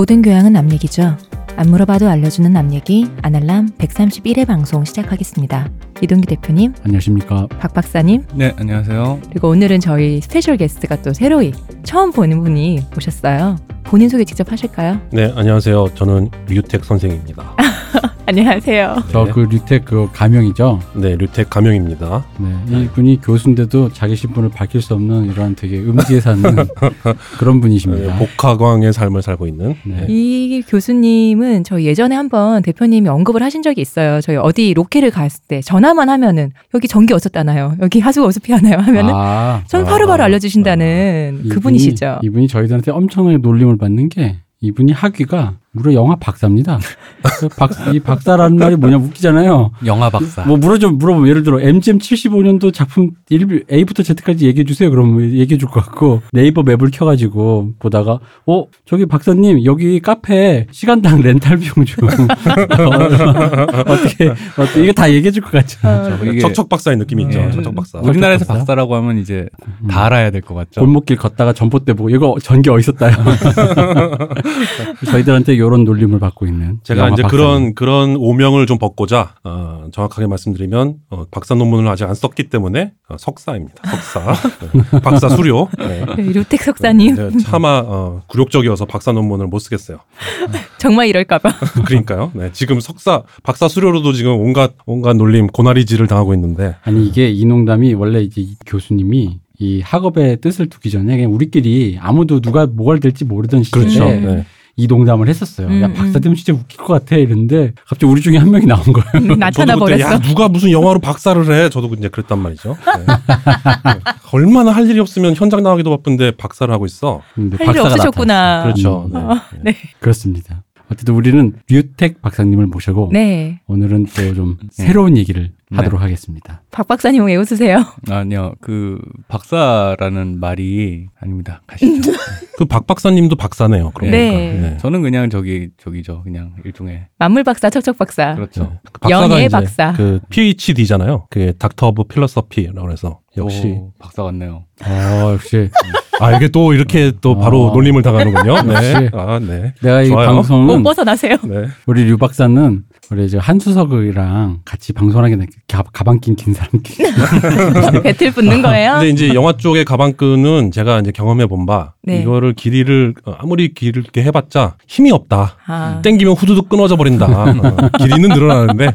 모든 교양은 남 얘기죠. 안 물어봐도 알려주는 남 얘기 아날람 131회 방송 시작하겠습니다. 이동기 대표님, 안녕하십니까. 박 박사님, 네, 안녕하세요. 그리고 오늘은 저희 special guest가 또 새로이 처음 보는 분이 오셨어요. 본인 소개 직접 하실까요? 네, 안녕하세요. 저는 류택 선생입니다. 안녕하세요. 저 네. 그 류택 그 가명이죠. 네, 류택 가명입니다. 네, 이분이 교수인데도 자기 신분을 밝힐 수 없는 이런 되게 음지에 사는 그런 네, 분이십니다. 복화광의 삶을 살고 있는. 네. 이 교수님은 저희 예전에 한번 대표님이 언급을 하신 적이 있어요. 저희 어디 로케를 갔을 때 전화만 하면은 여기 전기 어떻다나요? 여기 하수가 어떻게 하나요? 하면은 아, 전 바로바로 알려주신다는 이분이- 그분이시죠. 이분이 저희들한테 엄청나게 놀림을 받는 게 이분이 학위가 무려 영화 박사입니다. 그 박, 이 박사라는 말이 뭐냐 웃기잖아요. 영화 박사. 뭐 물어 좀 물어보면 예를 들어 MGM 75년도 작품 1 A부터 Z까지 얘기해 주세요. 그러면 얘기해 줄 것 같고 네이버 맵을 켜가지고 보다가 어 저기 박사님 여기 카페 시간당 렌탈 비용 좀 어떻게 어떻게 이게 다 얘기해 줄 것 같죠. 어, 이게 척척 박사의 느낌이 있죠. 네. 척척 박사. 우리나라에서 박사? 박사 라고 하면 이제 음. 다 알아야 될 것 같죠. 골목길 걷다가 전봇대 보고 이거 전기 어디서 따요? 저희들한테 이런 놀림을 받고 있는 제가 이제 박사님. 그런 그런 오명을 좀 벗고자 어, 정확하게 말씀드리면 어, 박사 논문을 아직 안 썼기 때문에 어, 석사입니다. 석사, 네. 박사 수료. 네. 류택 석사님 네, 차마 어, 굴욕적이어서 박사 논문을 못 쓰겠어요. 정말 이럴까봐. 그러니까요. 네, 지금 석사, 박사 수료로도 지금 온갖 온갖 놀림, 고나리질을 당하고 있는데 아니 이게 이 농담이 원래 이제 이 교수님이 이 학업의 뜻을 두기 전에 그냥 우리끼리 아무도 누가 뭐가 될지 모르던 시절에 그렇죠. 네. 네. 이 농담을 했었어요. 음, 야 박사 음. 되면 진짜 웃길 것 같아 이랬는데 갑자기 우리 중에 한 명이 나온 거예요. 나타나 저도 그때 버렸어. 야 누가 무슨 영화로 박사를 해? 저도 이제 그랬단 말이죠. 네. 네. 얼마나 할 일이 없으면 현장 나가기도 바쁜데 박사를 하고 있어. 근데 할일 박사가 없으셨구나. 그렇죠. 음. 네. 어, 네. 그렇습니다. 어쨌든 우리는 류택 박사님을 모시고 네. 오늘은 또 좀 새로운 얘기를 하도록 하겠습니다. 박 박사님 왜 웃으세요? 아니요, 그 박사라는 말이 아닙니다. 가시죠. 그 박 박사님도 박사네요. 그러니까. 네. 저는 그냥 저기 저기죠, 그냥 일종의 만물 박사, 척척 박사. 그렇죠. 그 박사가 영예 박사. 그 PhD잖아요. 그 Doctor of Philosophy라고 해서 역시 오, 박사 같네요. 어, 역시 아 이게 또 이렇게 또 바로 어. 놀림을 당하는군요. 네. 아 네. 내가 이 좋아요. 못 방송은 벗어나세요. 네. 우리 류 박사는 우리 이제 한수석이랑 같이 방송하게 된 가, 가방 낀 긴 사람 배틀 붙는 거예요? 근데 이제 영화 쪽의 가방끈은 제가 이제 경험해 본 바 네. 이거를 길이를 어, 아무리 길게 해봤자 힘이 없다. 아, 땡기면 후두둑 끊어져 버린다. 어, 길이는 늘어나는데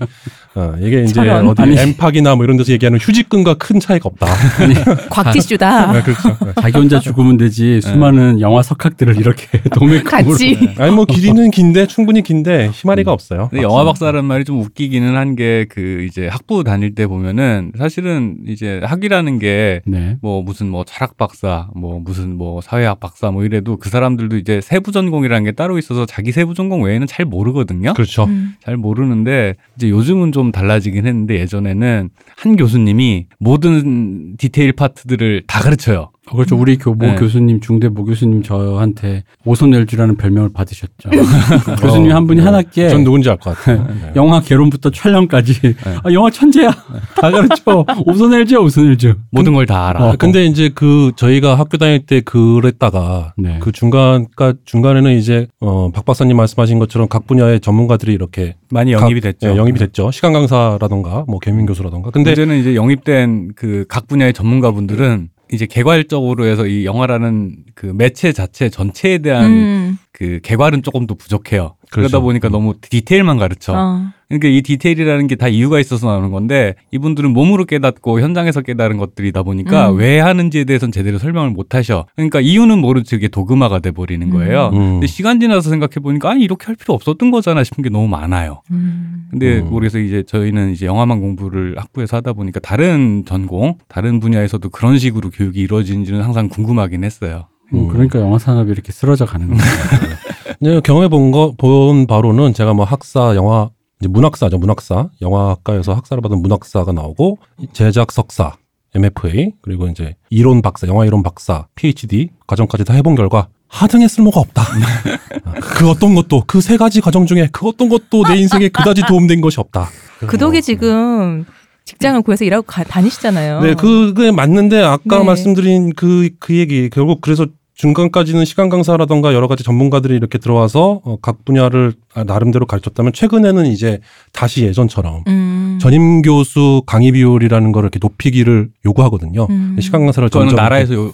어, 이게 이제 저런. 어디 아니. 엠팍이나 뭐 이런 데서 얘기하는 휴지끈과 큰 차이가 없다. 곽티슈다. 네, 그렇죠. 자기 혼자 죽으면 되지 수많은 영화 석학들을 이렇게 도매금으로 같이. 아니 뭐 길이는 긴데 충분히 긴데 희마리가 없어요. 근데 영화 박사라는 말이 좀 웃기기는 한 게 그 이제 학부 다닐 때 보면은 사실은 이제 학위라는 게 네. 뭐 무슨 뭐 철학 박사, 뭐 무슨 뭐 사회학 박사 뭐 이래도 그 사람들도 이제 세부 전공이라는 게 따로 있어서 자기 세부 전공 외에는 잘 모르거든요. 그렇죠. 음. 잘 모르는데 이제 요즘은 좀 달라지긴 했는데 예전에는 한 교수님이 모든 디테일 파트들을 다 가르쳐요. 어, 그렇죠. 우리 교, 모 네. 교수님, 중대 모 교수님 저한테 오손엘주라는 별명을 받으셨죠. 교수님 한 분이 네. 한 학기에 전 누군지 알 것 같아요. 네. 영화 개론부터 촬영까지 아, 영화 천재야. 다 가르쳐. 오손엘주야, 오손엘주. 모든 걸 다 알아. 아, 근데 이제 그 저희가 학교 다닐 때 그랬다가 네. 그 중간 까 중간에는 이제 어 박 박사님 말씀하신 것처럼 각 분야의 전문가들이 이렇게 많이 각- 영입이 됐죠. 예, 영입이 됐죠. 시간 강사라던가 뭐 개민 교수라던가. 근데 문제는 이제 영입된 그 각 분야의 전문가분들은 이제 개괄적으로 해서 이 영화라는 그 매체 자체 전체에 대한 음. 그 개괄은 조금 더 부족해요. 그러다 그렇죠. 보니까 너무 디테일만 가르쳐. 어. 그러니까 이 디테일이라는 게 다 이유가 있어서 나오는 건데 이분들은 몸으로 깨닫고 현장에서 깨달은 것들이다 보니까 음. 왜 하는지에 대해서는 제대로 설명을 못 하셔. 그러니까 이유는 모르지 그게 도그마가 돼 버리는 거예요. 음. 근데 시간 지나서 생각해 보니까 아니 이렇게 할 필요 없었던 거잖아 싶은 게 너무 많아요. 음. 근데 음. 그래서 이제 저희는 이제 영화만 공부를 학부에서 하다 보니까 다른 전공, 다른 분야에서도 그런 식으로 교육이 이루어지는지는 항상 궁금하긴 했어요. 음, 그러니까 영화 산업이 이렇게 쓰러져 가는 거예요. 네, 경험해 본 거 본 바로는 제가 뭐 학사 영화 이제 문학사죠 문학사 영화학과에서 학사를 받은 문학사가 나오고 제작 석사 MFA 그리고 이제 이론 박사 영화 이론 박사 PhD 과정까지 다 해본 결과 하등에 쓸모가 없다. 아, 그 어떤 것도 그 세 가지 과정 중에 그 어떤 것도 내 인생에 그다지 도움된 것이 없다. 그 덕에 지금 직장을 구해서 일하고 가- 다니시잖아요. 네, 그게 맞는데 아까 네. 말씀드린 그, 그 얘기, 결국 그래서 중간까지는 시간 강사라던가 여러 가지 전문가들이 이렇게 들어와서 어, 각 분야를 아, 나름대로 가르쳤다면 최근에는 이제 다시 예전처럼 음. 전임 교수 강의 비율이라는 걸 이렇게 높이기를 요구하거든요. 음. 시간 강사를 그거는 나라에서 요, 요,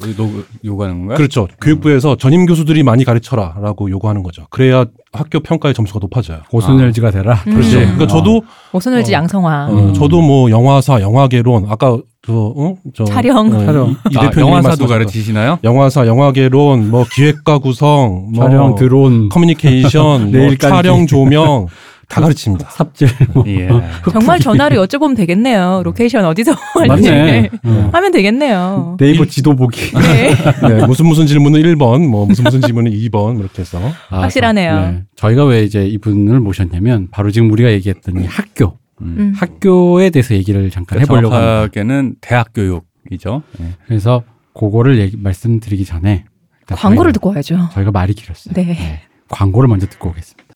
요구하는 건가요? 그렇죠. 교육부에서 전임 교수들이 많이 가르쳐라라고 요구하는 거죠. 그래야 학교 평가의 점수가 높아져요. 오순열지가 되라. 음. 그렇지. 음. 그러니까 저도 오선을지 어. 양성화. 어, 음. 저도 뭐 영화사, 영화계론 아까 저, 어? 저 촬영. 어, 촬영. 이, 이 아, 영화사도 가르치시나요? 영화사, 영화계론, 뭐 기획과 구성, 뭐 촬영, 드론, 커뮤니케이션, 뭐. 촬영, 조명 다 가르칩니다. 삽질. 뭐. 예. 정말 전화로 여쭤보면 되겠네요. 로케이션 어디서 할지 맞네. 어. 하면 되겠네요. 네이버 지도 보기. 네. 네, 무슨 무슨 질문은 1번, 뭐 무슨 무슨 질문은 2번 이렇게 해서 아, 확실하네요. 네. 저희가 왜 이제 이분을 모셨냐면 바로 지금 우리가 얘기했던 이 학교, 음. 음. 학교에 대해서 얘기를 잠깐 그러니까 해보려고 합니다. 정확하게는 대학 교육이죠. 예. 그래서 그거를 얘기, 말씀드리기 전에 광고를 저희가, 듣고 와야죠. 저희가 말이 길었어요. 네. 광고를 먼저 듣고 오겠습니다.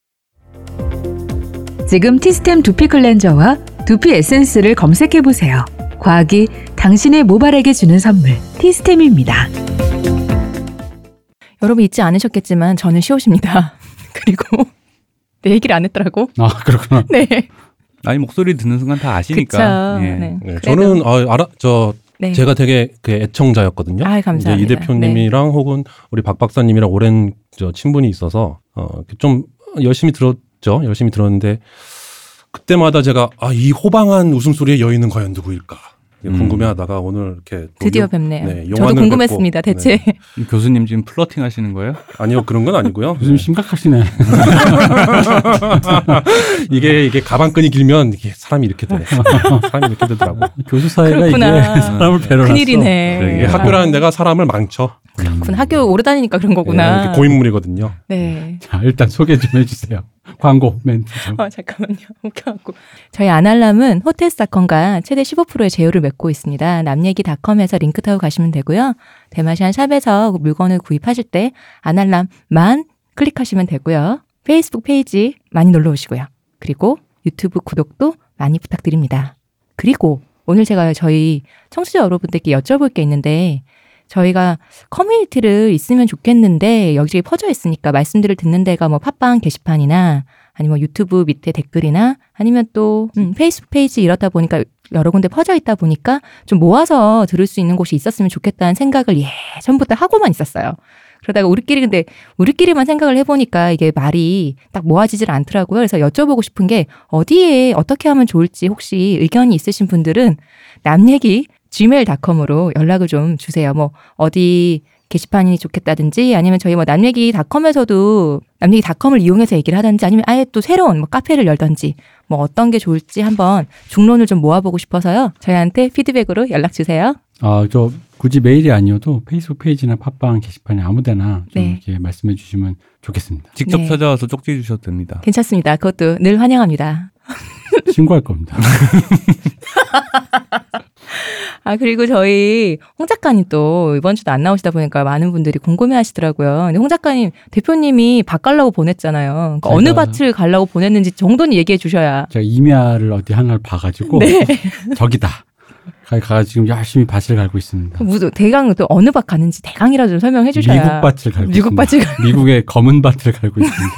지금 티스템 두피 클렌저와 두피 에센스를 검색해 보세요. 과학이 당신의 모발에게 주는 선물 티스템입니다. 여러분 잊지 않으셨겠지만 저는 시옷입니다. 그리고 내 얘기를 안 했더라고. 아 그렇구나. 네. 아니 목소리 듣는 순간 다 아시니까. 그쵸. 예. 네. 네, 저는 아, 알아 저 네. 제가 되게 그 애청자였거든요. 아이, 감사합니다. 네. 이제 이 대표님이랑 혹은 우리 박 박사님이랑 오랜 저 친분이 있어서 어, 이렇게 좀 열심히 들었죠. 열심히 들었는데 그때마다 제가 아, 이 호방한 웃음소리의 여인은 과연 누구일까 음. 궁금해하다가 오늘 이렇게 또 드디어 요- 뵙네요. 네, 저도 궁금했습니다. 뵙고, 대체 네. 교수님 지금 플러팅 하시는 거예요? 아니요 그런 건 아니고요. 요즘 네. 심각하시네. 이게 이게 가방끈이 길면 이게 사람이 이렇게 돼. 사람이 이렇게 되더라고. 교수 사회가 그렇구나. 이게 사람을 배려놨어. 큰일이네. 학교라는 데가 사람을 망쳐. 그렇구나. 학교 오래 다니니까 그런 예, 거구나. 이렇게 고인물이거든요. 네. 자 일단 소개 좀 해주세요. 광고 멘트 좀. 아, 잠깐만요. 웃겨갖고. 저희 아날람은 호텔스닷컴과 최대 15%의 제휴를 맺고 있습니다. 남얘기닷컴에서 링크 타고 가시면 되고요. 대마시안 샵에서 물건을 구입하실 때 아날람만 클릭하시면 되고요. 페이스북 페이지 많이 놀러 오시고요. 그리고 유튜브 구독도 많이 부탁드립니다. 그리고 오늘 제가 저희 청취자 여러분들께 여쭤볼 게 있는데 저희가 커뮤니티를 있으면 좋겠는데 여기저기 퍼져 있으니까 말씀들을 듣는 데가 뭐 팟빵 게시판이나 아니면 유튜브 밑에 댓글이나 아니면 또 음, 페이스북 페이지 이렇다 보니까 여러 군데 퍼져 있다 보니까 좀 모아서 들을 수 있는 곳이 있었으면 좋겠다는 생각을 예전부터 하고만 있었어요. 그러다가 우리끼리 근데 우리끼리만 생각을 해보니까 이게 말이 딱 모아지질 않더라고요. 그래서 여쭤보고 싶은 게 어디에 어떻게 하면 좋을지 혹시 의견이 있으신 분들은 남 얘기 gmail.com으로 연락을 좀 주세요. 뭐 어디 게시판이 좋겠다든지 아니면 저희 뭐 남얘기닷컴에서도 남얘기닷컴을 이용해서 얘기를 하든지 아니면 아예 또 새로운 뭐 카페를 열든지 뭐 어떤 게 좋을지 한번 중론을 좀 모아보고 싶어서요. 저희한테 피드백으로 연락 주세요. 아 저 굳이 메일이 아니어도 페이스북 페이지나 팟빵 게시판에 아무데나 좀 네. 이렇게 말씀해 주시면 좋겠습니다. 직접 네. 찾아와서 쪽지 주셔도 됩니다. 괜찮습니다. 그것도 늘 환영합니다. 신고할 겁니다. 아, 그리고 저희 홍 작가님 또 이번 주도 안 나오시다 보니까 많은 분들이 궁금해 하시더라고요. 근데 홍 작가님, 대표님이 밭 갈라고 보냈잖아요. 그러니까 어느 밭을 갈라고 보냈는지 정도는 얘기해 주셔야. 제가 이미아를 어디 하나를 봐가지고 네. 저기다. 가, 가 지금 열심히 밭을 갈고 있습니다. 그 무슨 대강 또 어느 밭 가는지 대강이라도 좀 설명해 주셔야. 미국 밭을 갈고 미국 있습니다. 밭을 갈- 미국의 검은 밭을 갈고 있습니다.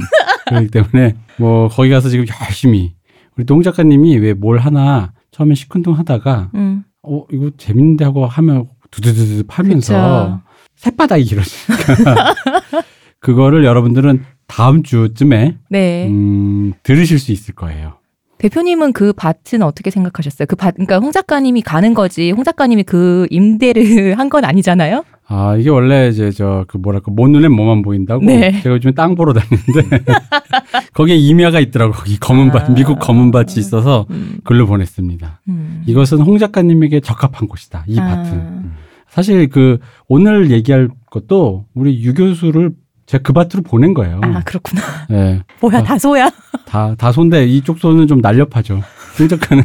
그렇기 때문에 뭐 거기 가서 지금 열심히 우리 동 작가님이 왜 뭘 하나 처음에 시큰둥 하다가 음. 어 이거 재밌는데 하고 하면 두두두두 파면서. 새바닥이 길어지니까 그거를 여러분들은 다음 주쯤에 네. 음, 들으실 수 있을 거예요. 대표님은 그 밭은 어떻게 생각하셨어요? 그 밭, 그러니까 홍 작가님이 가는 거지. 홍 작가님이 그 임대를 한 건 아니잖아요? 아 이게 원래 이제 저 그 뭐랄까 못 눈에 뭐만 보인다고 네. 제가 요즘 땅 보러 다니는데 거기에 임야가 있더라고 거기 검은 밭 아. 미국 검은 밭이 있어서 음. 글로 보냈습니다. 음. 이것은 홍 작가님에게 적합한 곳이다. 이 아. 밭은 사실 그 오늘 얘기할 것도 우리 유 교수를 제가 그 밭으로 보낸 거예요. 아, 그렇구나. 예, 뭐야, 아. 다소야? 다, 다 손대. 이쪽 손은 좀 날렵하죠. 홍 작가는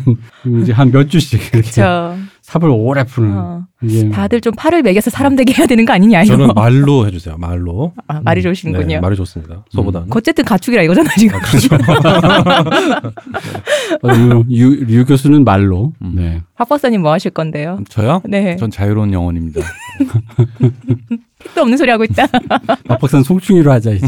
이제 한 몇 주씩 이렇게 저, 삽을 오래 푸는. 어. 이게 다들 좀 팔을 매겨서 사람 되게 해야 되는 거 아니냐, 이거. 저는 말로 해주세요. 말로. 아, 말이 좋으시는군요. 네, 말이 좋습니다. 소보다는. 어쨌든 가축이라 이거잖아, 지금. 어, 유, 유, 유 교수는 말로. 음. 네. 박 박사님 뭐 하실 건데요? 저요? 네. 전 자유로운 영혼입니다. 택도 없는 소리 하고 있다. 박 박사는 송충이로 하자 이제.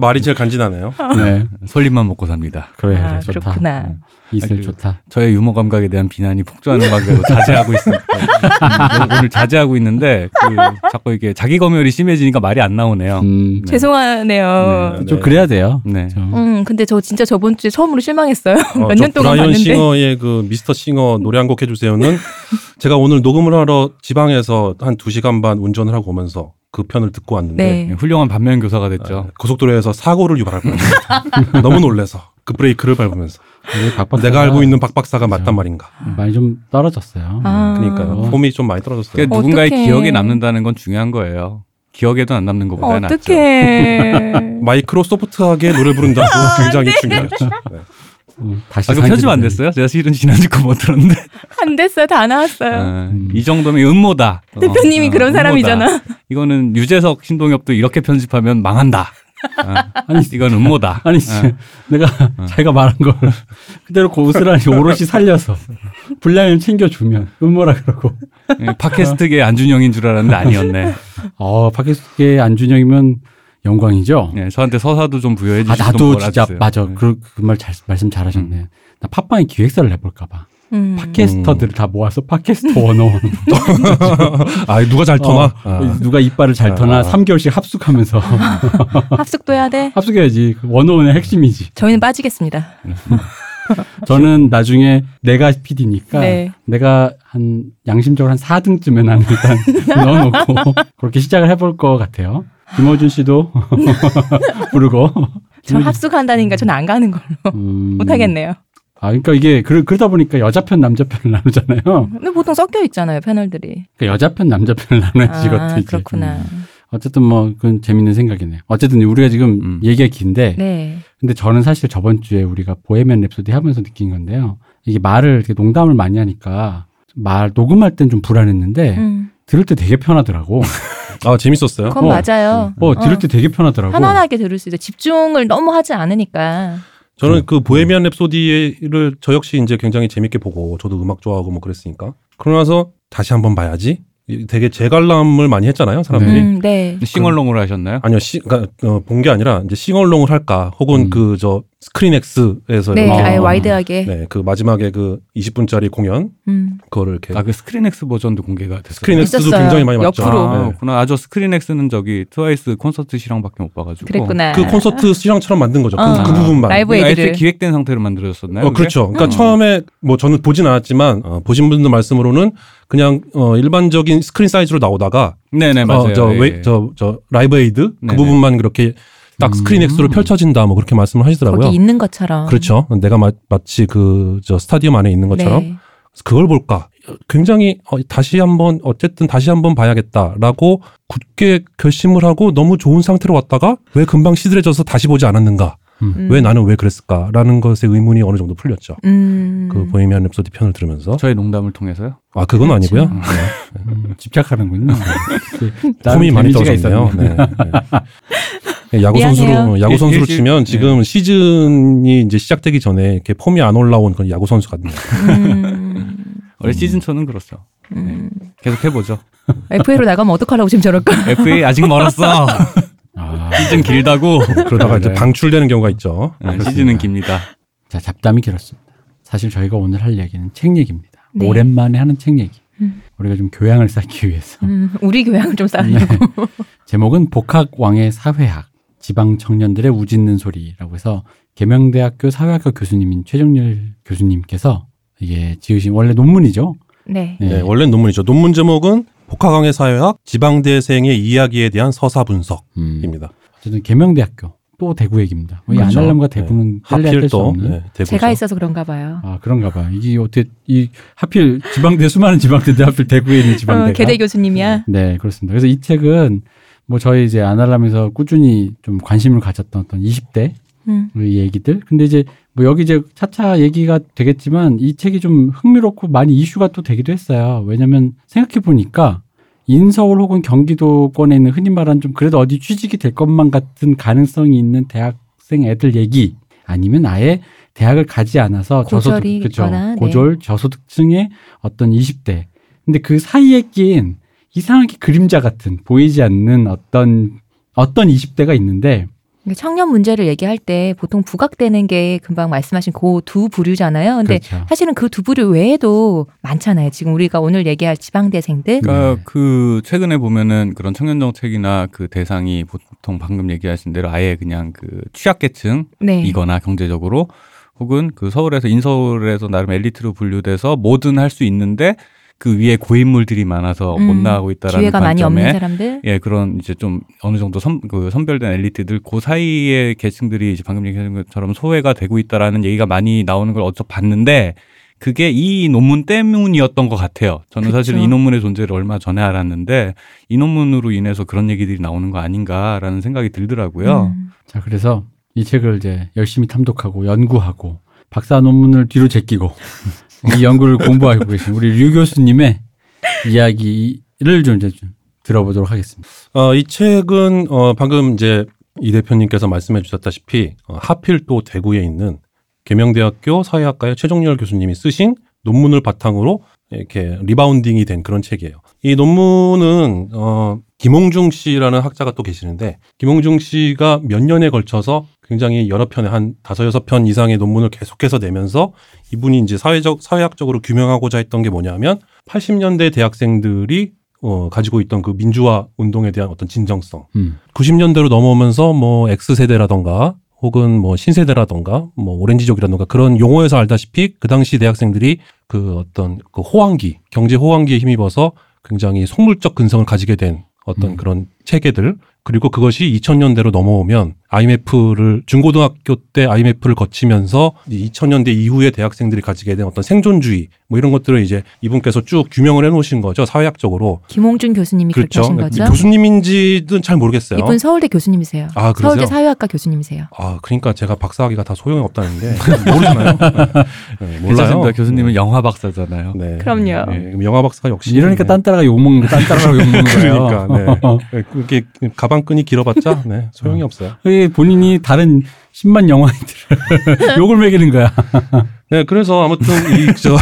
말이 제일 간지나네요. 네, 솔잎만 먹고 삽니다. 그래 아, 좋다. 그렇구나. 음, 이슬 좋다. 저의 유머 감각에 대한 비난이 폭주하는 관계로 자제하고 있습니다. 음, 오늘 자제하고 있는데 그 자꾸 이게 자기 검열이 심해지니까 말이 안 나오네요. 음, 네. 죄송하네요. 네. 좀 그래야 돼요. 네. 좀. 음, 근데 저 진짜 저번 주에 처음으로 실망했어요. 어, 몇저년 동안 브라이언 봤는데. 싱어의 그 미스터 싱어 노래 한 곡 해주세요는 제가 오늘 녹음을 하러 지방에서 한 2 시간 반 운전을 하고 오면서 그 편을 듣고 왔는데 네. 네, 훌륭한 반면 교사가 됐죠. 아, 고속도로에서 사고를 유발할 뻔했어요. 너무 놀래서 그 브레이크를 밟으면서 박사가 내가 알고 있는 박 박사가 맞단 그죠. 말인가. 많이 좀 떨어졌어요. 아. 그러니까요. 폼이 좀 많이 떨어졌어요. 그러니까 누군가의 어떡해. 기억에 남는다는 건 중요한 거예요. 기억에도 안 남는 것보다 낫죠. 어떡해. 마이크로 소프트하게 노래 부른다고 굉장히 중요했죠. 네. 음, 다시 아, 그 편집 안. 됐어요? 제가 실은 지난주 거 못 들었는데. 안 됐어요. 다 나왔어요. 아, 음. 이 정도면 음모다. 어, 대표님이 어, 그런 음모다. 사람이잖아. 이거는 유재석, 신동엽도 이렇게 편집하면 망한다. 아, 아니, 이건 음모다. 아니 아, 내가 자기가 말한 걸 그대로 고스란히 오롯이 살려서 분량을 챙겨주면 음모라 그러고 예, 팟캐스트계 안준영인 줄 알았는데 아니었네. 어 팟캐스트계 안준영이면 영광이죠. 예, 저한테 서사도 좀 부여해 아 주시고 나도 진짜 맞아 네. 그그말잘 말씀 잘하셨네. 나 팟빵에 기획사를 내볼까봐 음. 팟캐스터들을 다 모아서 팟캐스터 원어원 아 누가 잘 터나? 어, 아. 누가 이빨을 잘 터나 아. 3개월씩 합숙하면서 합숙도 해야 돼. 합숙해야지 그 원어원의 핵심이지. 저희는 빠지겠습니다. 저는 나중에 내가 PD니까 네. 내가 한 양심적으로 한 4등쯤에 나는 일단 넣어놓고 그렇게 시작을 해볼 것 같아요. 김어준 씨도 부르고 저 합숙한다니까 저는 안 가는 걸로 음, 못 하겠네요. 아 그러니까 이게 그러, 그러다 보니까 여자 편 남자 편을 나누잖아요. 근데 보통 섞여 있잖아요 패널들이. 그러니까 여자 편 남자 편을 나눠야지 이것도 아 이제. 그렇구나. 음. 어쨌든 뭐 그건 재밌는 생각이네요. 어쨌든 우리가 지금 음. 얘기가 긴데 네. 근데 저는 사실 저번 주에 우리가 보헤미안 랩소디 하면서 느낀 건데요. 이게 말을 이렇게 농담을 많이 하니까 말 녹음할 땐 좀 불안했는데 음. 들을 때 되게 편하더라고. 아 재밌었어요. 그건 어. 맞아요. 어, 들을 어. 때 되게 편하더라고. 편안하게 들을 수 있어. 집중을 너무 하지 않으니까. 저는 그 보헤미안 랩소디를 저 역시 이제 굉장히 재밌게 보고 저도 음악 좋아하고 뭐 그랬으니까 그러고 나서 다시 한번 봐야지. 이- 되게 재관람을 많이 했잖아요, 사람들이. 음, 네. sing-along으로 하셨나요? 아니요, 시, 그러니까 어, 본게 아니라 이제 sing-along을 할까, 혹은 음. 그저 스크린엑스에서 네, 어. 아예 wide하게. 네, 그 마지막에 그 20분짜리 공연 음. 그거를 이렇게 아, 그 스크린엑스 버전도 공개가 됐어요. 스크린엑스도 있었어요. 굉장히 많이 봤죠. 옆으로. 아, 네. 그렇구나. 아, 저 스크린엑스는 저기 트와이스 콘서트 실황밖에 못 봐가지고. 그랬구나. 그 콘서트 시장처럼 만든 거죠. 그, 어. 그 부분만. 라이브 그러니까. 애초에 기획된 상태로 만들어졌었나요? 어? 그렇죠. 그러니까 음. 처음에 뭐 저는 보진 않았지만 어, 보신 분들 말씀으로는 그냥 어, 일반적인 스크린 사이즈로 나오다가 네네 맞아요. 어, 저, 예, 웨, 예. 저, 저 라이브 에이드 그 네네. 부분만 그렇게 딱 스크린 음. X로 펼쳐진다 뭐 그렇게 말씀을 하시더라고요. 거기 있는 것처럼. 그렇죠. 내가 마, 마치 그 저 스타디움 안에 있는 것처럼 네. 그걸 볼까? 굉장히 어, 다시 한번 어쨌든 다시 한번 봐야겠다라고 굳게 결심을 하고 너무 좋은 상태로 왔다가 왜 금방 시들해져서 다시 보지 않았는가? 음. 왜 나는 왜 그랬을까라는 것에 의문이 어느 정도 풀렸죠. 음. 그 보헤미안 랩소디 편을 들으면서 저의 농담을 통해서요. 아 그건 그렇죠. 아니고요. 음, 집착하는군요. 폼이 많이 떨어졌네요. 네. 네. 야구. 선수로 야구 일- 선수로 치면 지금 시즌이 이제 시작되기 전에 이렇게 폼이 안 올라온 그런 야구 선수 같네요. 음. 원래 시즌 초는 그렇죠. 음. 계속 해보죠. FA로 나가면 어떡하려고 지금 저럴까? FA 아직 멀었어. 아, 시즌 길다고. 그러다가 이제 네. 방출되는 경우가 있죠. 네, 시즌은 깁니다. 자 잡담이 길었습니다. 사실 저희가 오늘 할 얘기는 책 얘기입니다. 네. 오랜만에 하는 책 얘기. 음. 우리가 좀 교양을 쌓기 위해서. 음, 우리 교양을 좀 쌓으려고. 네. 제목은 복학 왕의 사회학 지방 청년들의 우짖는 소리라고 해서 계명대학교 사회학과 교수님인 최정렬 교수님께서 이게 지으신 원래 논문이죠. 네. 네. 네, 원래 논문이죠. 논문 제목은 복학왕의 사회학 지방대생의 이야기에 대한 서사 분석입니다. 음, 어쨌든 계명대학교 또 대구 얘기입니다. 이 그렇죠. 아날람과 대구는 뗄래야 하필 뗄수또 없는. 네, 대구죠. 제가 있어서 그런가 봐요. 아 그런가 봐. 이게 어떻게 이 하필 지방대 수많은 지방대인데 하필 대구에 있는 지방대가. 어, 개대 교수님이야. 네 그렇습니다. 그래서 이 책은 뭐 저희 이제 아날람에서 꾸준히 좀 관심을 가졌던 어떤 20대 음. 이 얘기들. 근데 이제 뭐 여기 이제 차차 얘기가 되겠지만 이 책이 좀 흥미롭고 많이 이슈가 또 되기도 했어요. 왜냐면 생각해 보니까 인서울 혹은 경기도권에 있는 흔히 말하는 좀 그래도 어디 취직이 될 것만 같은 가능성이 있는 대학생 애들 얘기 아니면 아예 대학을 가지 않아서 저소득 그죠 네. 고졸 저소득층의 어떤 20대 근데 그 사이에 낀 이상하게 그림자 같은 보이지 않는 어떤 어떤 20대가 있는데 청년 문제를 얘기할 때 보통 부각되는 게 금방 말씀하신 그 두 부류잖아요. 근데 그렇죠. 사실은 그 두 부류 외에도 많잖아요. 지금 우리가 오늘 얘기할 지방대생들. 그러니까 네. 그 최근에 보면은 그런 청년 정책이나 그 대상이 보통 방금 얘기하신 대로 아예 그냥 그 취약계층 네. 이거나 경제적으로 혹은 그 서울에서 인서울에서 나름 엘리트로 분류돼서 뭐든 할 수 있는데 그 위에 고인물들이 많아서 음, 못 나가고 있다라는 기회가 많이 관점에 없는 사람들. 예 그런 이제 좀 어느 정도 선, 그 선별된 엘리트들 그 사이의 계층들이 이제 방금 얘기하신 것처럼 소외가 되고 있다라는 얘기가 많이 나오는 걸 어쩌 봤는데 그게 이 논문 때문이었던 것 같아요. 저는 그쵸. 사실 이 논문의 존재를 얼마 전에 알았는데 이 논문으로 인해서 그런 얘기들이 나오는 거 아닌가라는 생각이 들더라고요. 음. 자 그래서 이 책을 이제 열심히 탐독하고 연구하고 박사 논문을 뒤로 제끼고 이 연구를 공부하고 계신 우리 류 교수님의 이야기를 좀 이제 좀 들어보도록 하겠습니다. 어, 이 책은 어, 방금 이제 이 대표님께서 말씀해 주셨다시피 어, 하필 또 대구에 있는 계명대학교 사회학과의 최종렬 교수님이 쓰신 논문을 바탕으로 이렇게 rebounding이 된 그런 책이에요. 이 논문은 어, 김홍중 씨라는 학자가 또 계시는데 김홍중 씨가 몇 년에 걸쳐서 굉장히 여러 편의 한 다섯 여섯 편 이상의 논문을 계속해서 내면서 이분이 이제 사회적 사회학적으로 규명하고자 했던 게 뭐냐면 80년대 대학생들이 어, 가지고 있던 그 민주화 운동에 대한 어떤 진정성. 음. 90년대로 넘어오면서 뭐 X세대라던가 혹은 뭐 신세대라던가 뭐 오렌지족이라던가 그런 용어에서 알다시피 그 당시 대학생들이 그 어떤 그 호황기, 경제 호황기에 힘입어서 굉장히 속물적 근성을 가지게 된 어떤 음. 그런 체계들 그리고 그것이 2000년대로 넘어오면 IMF를 중고등학교 때 IMF를 거치면서 2000년대 이후에 대학생들이 가지게 된 어떤 생존주의 뭐 이런 것들을 이제 이분께서 쭉 규명을 해놓으신 거죠 사회학적으로 김홍준 교수님이 그렇게 그렇죠. 하신 거죠. 교수님인지는 잘 모르겠어요. 이분 서울대 교수님이세요. 아, 그러세요? 서울대 사회학과 교수님이세요. 아, 그러니까 제가 박사학위가 다 소용이 없다는데 모르잖아요. 네, 몰라요. 괜찮습니다. 교수님은 영화 박사잖아요. 네. 그럼요. 네, 그럼 영화 박사가 역시 이러니까 네. 딴 따라가 욕 먹는 딴 따라가 욕 먹는 거예요. 그러니까 네. 그게 가방끈이 길어봤자 네, 소용이 없어요. 본인이 다른 10만 영화인들을 욕을 먹이는 거야. 네, 그래서 아무튼 이, 저,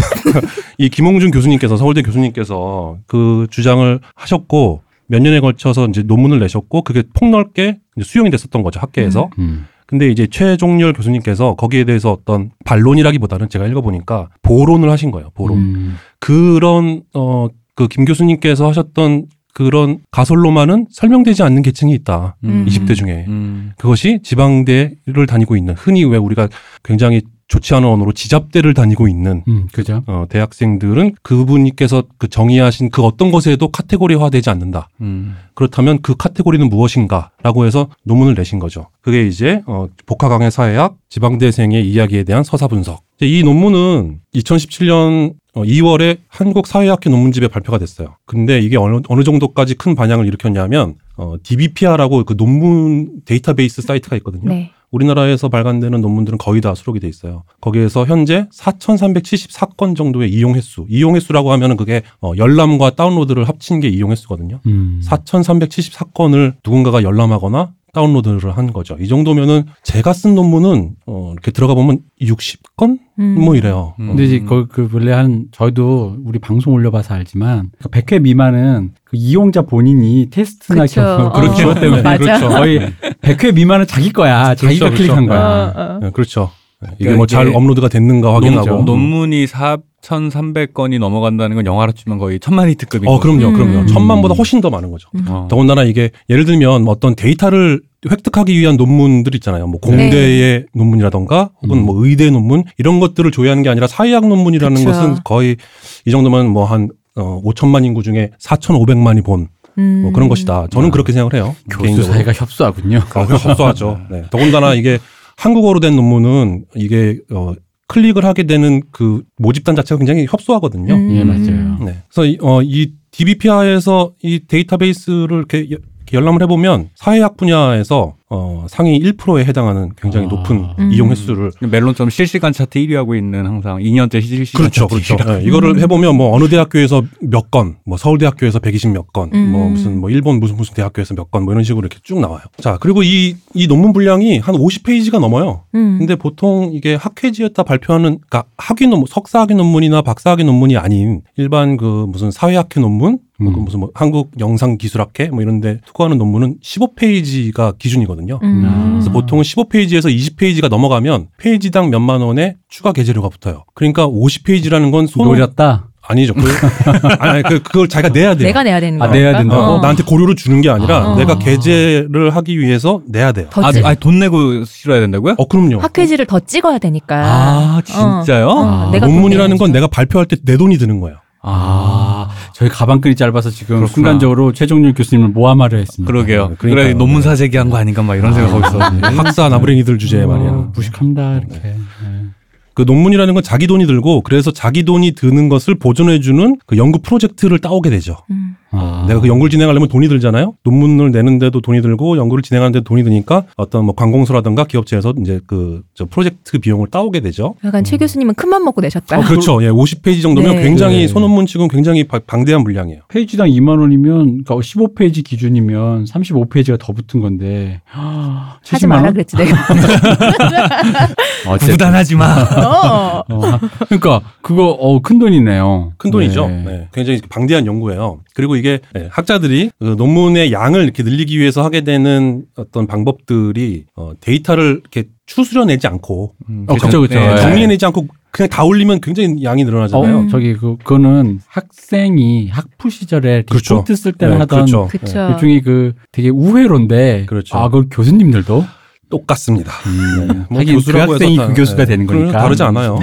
이 김홍준 교수님께서 서울대 교수님께서 그 주장을 하셨고 몇 년에 걸쳐서 이제 논문을 내셨고 그게 폭넓게 수용이 됐었던 거죠 학계에서. 음. 근데 이제 최종렬 교수님께서 거기에 대해서 어떤 반론이라기보다는 제가 읽어보니까 보론을 하신 거예요. 보론. 음. 그런 어 그 김 교수님께서 하셨던 그런 가설로만은 설명되지 않는 계층이 있다. 음. 20대 중에. 음. 그것이 지방대를 다니고 있는 흔히 왜 우리가 굉장히 좋지 않은 언어로 지잡대를 다니고 있는 음, 그죠. 어, 대학생들은 그분께서 그 정의하신 그 어떤 것에도 카테고리화되지 않는다. 음. 그렇다면 그 카테고리는 무엇인가라고 해서 논문을 내신 거죠. 그게 이제 어, 복합강의 사회학 지방대생의 이야기에 대한 서사 분석. 이 논문은 2017년 2월에 한국 사회학회 논문집에 발표가 됐어요. 근데 이게 어느, 어느 정도까지 큰 반향을 일으켰냐면 어, DBPR라고 그 논문 데이터베이스 사이트가 있거든요. 네. 우리나라에서 발간되는 논문들은 거의 다 수록이 돼 있어요. 거기에서 현재 4,374건 정도의 이용 횟수. 이용 횟수라고 하면은 그게 어, 열람과 다운로드를 합친 게 이용 횟수거든요. 음. 4,374건을 누군가가 열람하거나 다운로드를 한 거죠. 이 정도면은 제가 쓴 논문은 어, 이렇게 들어가 보면 60건 음. 뭐 이래요. 음. 근데 이제 그, 그 원래 한 저희도 우리 방송 올려봐서 알지만 그 100회 미만은 그 이용자 본인이 테스트나 그쵸. 어. 그것 때문에 맞아. 그렇죠. 거의 100회 미만은 자기 거야. 자기가 그렇죠, 클릭한 그렇죠. 거야. 어, 어. 네, 그렇죠. 네, 이게 그러니까 뭐잘 이게 업로드가 됐는가 확인하고. 논- 논문이 4,300건이 넘어간다는 건 영화로 치면 거의 천만 히트급인 어, 그럼요, 음. 그럼요. 천만보다 훨씬 더 많은 거죠. 음. 어. 더군다나 이게 예를 들면 어떤 데이터를 획득하기 위한 논문들 있잖아요. 뭐 공대의 논문이라던가 혹은 음. 뭐 의대 논문 이런 것들을 조회하는 게 아니라 사회학 논문이라는 그쵸. 것은 거의 이 정도면 뭐한 어, 5천만 인구 중에 4,500만이 본뭐 음. 그런 것이다. 저는 그렇게 생각을 해요. 교수 개인적으로. 사이가 협소하군요. 아, 협소하죠. 네. 더군다나 이게 한국어로 된 논문은 이게 어, 클릭을 하게 되는 그 모집단 자체가 굉장히 협소하거든요. 음. 예, 맞아요. 네. 그래서 이, 어, 이 DBPR에서 이 데이터베이스를 이렇게 열람을 해보면 사회학 분야에서 어, 상위 1%에 해당하는 굉장히 아. 높은 음. 이용 횟수를 멜론처럼 실시간 차트 1위 하고 있는 항상 2년째 실시간 그렇죠, 차트 그렇죠. 1위. 예, 이거를 해보면 뭐 어느 대학교에서 몇 건, 뭐 서울대학교에서 120 몇 건, 음. 뭐 무슨 뭐 일본 무슨 무슨 대학교에서 몇 건, 뭐 이런 식으로 이렇게 쭉 나와요. 자, 그리고 이, 이 논문 분량이 한 50페이지가 넘어요. 음. 근데 보통 이게 학회지에다 발표하는, 그러니까 학위 논문, 석사학위 논문이나 박사학위 논문이 아닌 일반 그 무슨 사회학회 논문, 뭐 음. 그 무슨 뭐 한국 영상 기술학회 뭐 이런데 투고하는 논문은 15페이지가 기준이거든요. 음. 그래서 보통은 15페이지에서 20페이지가 넘어가면 페이지당 몇만 원의 추가 게재료가 붙어요. 그러니까 50페이지라는 건 손, 노렸다. 아니죠. 그, 아니, 그, 그걸 자기가 내야 돼요. 내가 내야 되는 아, 거야. 내야 된다고? 어, 나한테 고료로 주는 게 아니라 아. 내가 계제를 하기 위해서 내야 돼요. 더 아, 찍- 아, 돈 내고 실어야 된다고요? 어, 그럼요. 학회지를 더 찍어야 되니까. 아, 진짜요? 어, 아, 내가 돈 논문이라는. 건 내가 발표할 때 내 돈이 드는 거예요. 아, 저희 가방끈이 짧아서 지금 그렇구나. 순간적으로 최종률 교수님을 모함하려 했습니다. 그러게요. 그러니까요. 그래 논문 사재기 한 거 아닌가 막 이런 생각하고 있었는데. 학사 나부랭이들 주제에 어, 말이야. 무식합니다, 이렇게. 네. 그 논문이라는 건 자기 돈이 들고 그래서 자기 돈이 드는 것을 보존해주는 그 연구 프로젝트를 따오게 되죠. 음. 아. 내가 그 연구를 진행하려면 돈이 들잖아요. 논문을 내는데도 돈이 들고 연구를 진행하는데도 돈이 드니까 어떤 뭐 관공서라든가 기업체에서 이제 그 저 프로젝트 비용을 따오게 되죠. 약간 최 교수님은 큰맘 먹고 내셨다. 어, 그렇죠. 예, 50페이지 정도면 네. 굉장히 네. 소논문 치고는 굉장히 바- 방대한 분량이에요. 페이지당 2만 원이면 그러니까 15페이지 기준이면 35페이지가 더 붙은 건데. 아, 하지 70만 마라 원? 그랬지 내가. 어쨌든. 부담하지 마. 어. 어, 그러니까 그거 어, 큰 돈이네요. 큰 돈이죠. 네. 네, 굉장히 방대한 연구예요. 그리고 이게 네, 학자들이 그 논문의 양을 이렇게 늘리기 위해서 하게 되는 어떤 방법들이 어, 데이터를 이렇게 추스려내지 않고 어, 그쵸, 그쵸. 네, 예. 정리해내지 않고 그냥 다 올리면 굉장히 양이 어, 늘어나잖아요. 음. 저기 그 그거는 학생이 학부 시절에 그렇죠. 리포트 쓸 때는 네, 하던 그렇죠. 그쵸. 일종의 그 되게 우회로인데 그렇죠. 아, 그걸 교수님들도 똑같습니다. 음, 뭐 하긴 그 학생이 해서 다- 그 교수가 네. 되는 거니까 다르지 않아요.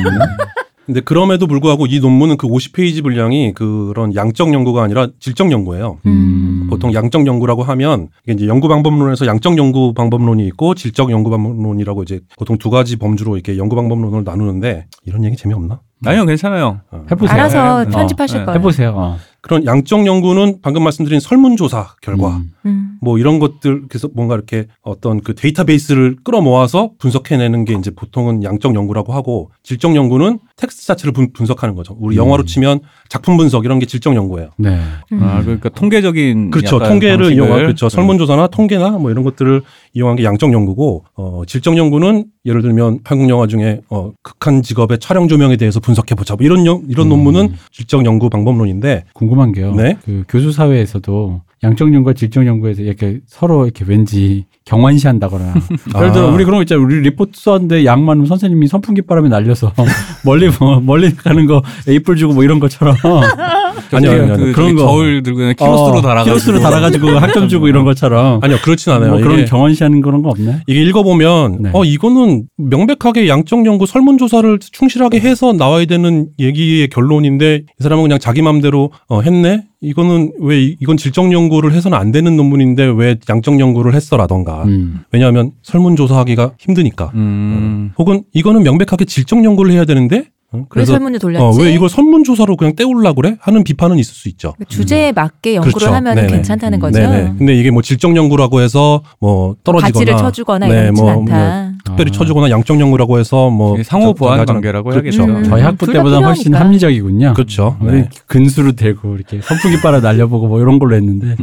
음. 근데 그럼에도 불구하고 이 논문은 그 50페이지 분량이 그런 양적 연구가 아니라 질적 연구예요. 음. 보통 양적 연구라고 하면 이게 이제 연구 방법론에서 양적 연구 방법론이 있고 질적 연구 방법론이라고 이제 보통 두 가지 범주로 이렇게 연구 방법론을 나누는데 이런 얘기 재미없나? 아니요, 괜찮아요. 어. 해보세요. 알아서 네. 편집하실 어, 거예요. 해보세요. 어. 그런 양적 연구는 방금 말씀드린 설문조사 결과 음. 음. 뭐 이런 것들 그래서 뭔가 이렇게 어떤 그 데이터베이스를 끌어모아서 분석해내는 게 이제 보통은 양적 연구라고 하고 질적 연구는 텍스트 자체를 분, 분석하는 거죠. 우리 음. 영화로 치면 작품 분석 이런 게 질적 연구예요. 네. 음. 아, 그러니까 통계적인 그렇죠. 약간 통계를 이용한 그렇죠. 음. 설문조사나 통계나 뭐 이런 것들을 이용한 게 양적 연구고 어, 질적 연구는 예를 들면 한국 영화 중에 어, 극한 직업의 촬영 조명에 대해서 분석해 보자. 뭐 이런 연, 이런 음. 논문은 질적 연구 방법론인데 궁금한 게요. 네. 그 교수 사회에서도 양적 연구와 질적 연구에서 이렇게 서로 이렇게 왠지 경환시한다거나. 예를 들어 아. 우리 그런 거 있잖아요. 우리 리포트 썼는데 양 많으면 선생님이 선풍기 바람에 날려서 멀리 뭐 멀리 가는 거 에이플 주고 뭐 이런 것처럼 아니요, 아니요, 그 아니요. 그런 거. 저울 들고 그냥 키로수로 어, 달아가지고 키로수로 달아가지고 학점 주고 이런 것처럼 아니요 그렇진 않아요. 뭐 그런 이게, 경환시하는 그런 거 없나요? 이게 읽어보면 네. 어 이거는 명백하게 양적 연구 설문조사를 충실하게 해서 나와야 되는 얘기의 결론인데 이 사람은 그냥 자기 맘대로 어, 했네. 이거는 왜 이- 이건 질적 연구를 해서는 안 되는 논문인데 왜 양적 연구를 했어라던가. 음. 왜냐하면 설문조사하기가 힘드니까. 음. 혹은 이거는 명백하게 질적 연구를 해야 되는데 어, 왜 그래서 설문을 돌렸지? 어, 왜 이걸 설문조사로 그냥 떼우려 그래? 하는 비판은 있을 수 있죠. 그 주제에 맞게 연구를 그렇죠. 하면 네네. 괜찮다는 거죠. 네네. 근데 이게 뭐 질적 연구라고 해서 뭐 떨어지거나 가지를 쳐주거나 네, 이러진 뭐, 않다. 특별히 아. 쳐주거나 양적 연구라고 해서 뭐 상호 보완 관계라고 그렇죠. 해야겠죠. 음. 저희 학부 때보다 훨씬. 합리적이군요. 그렇죠. 우리 네. 근수로 대고 이렇게 선풍기 빨아 날려보고 뭐 이런 걸로 했는데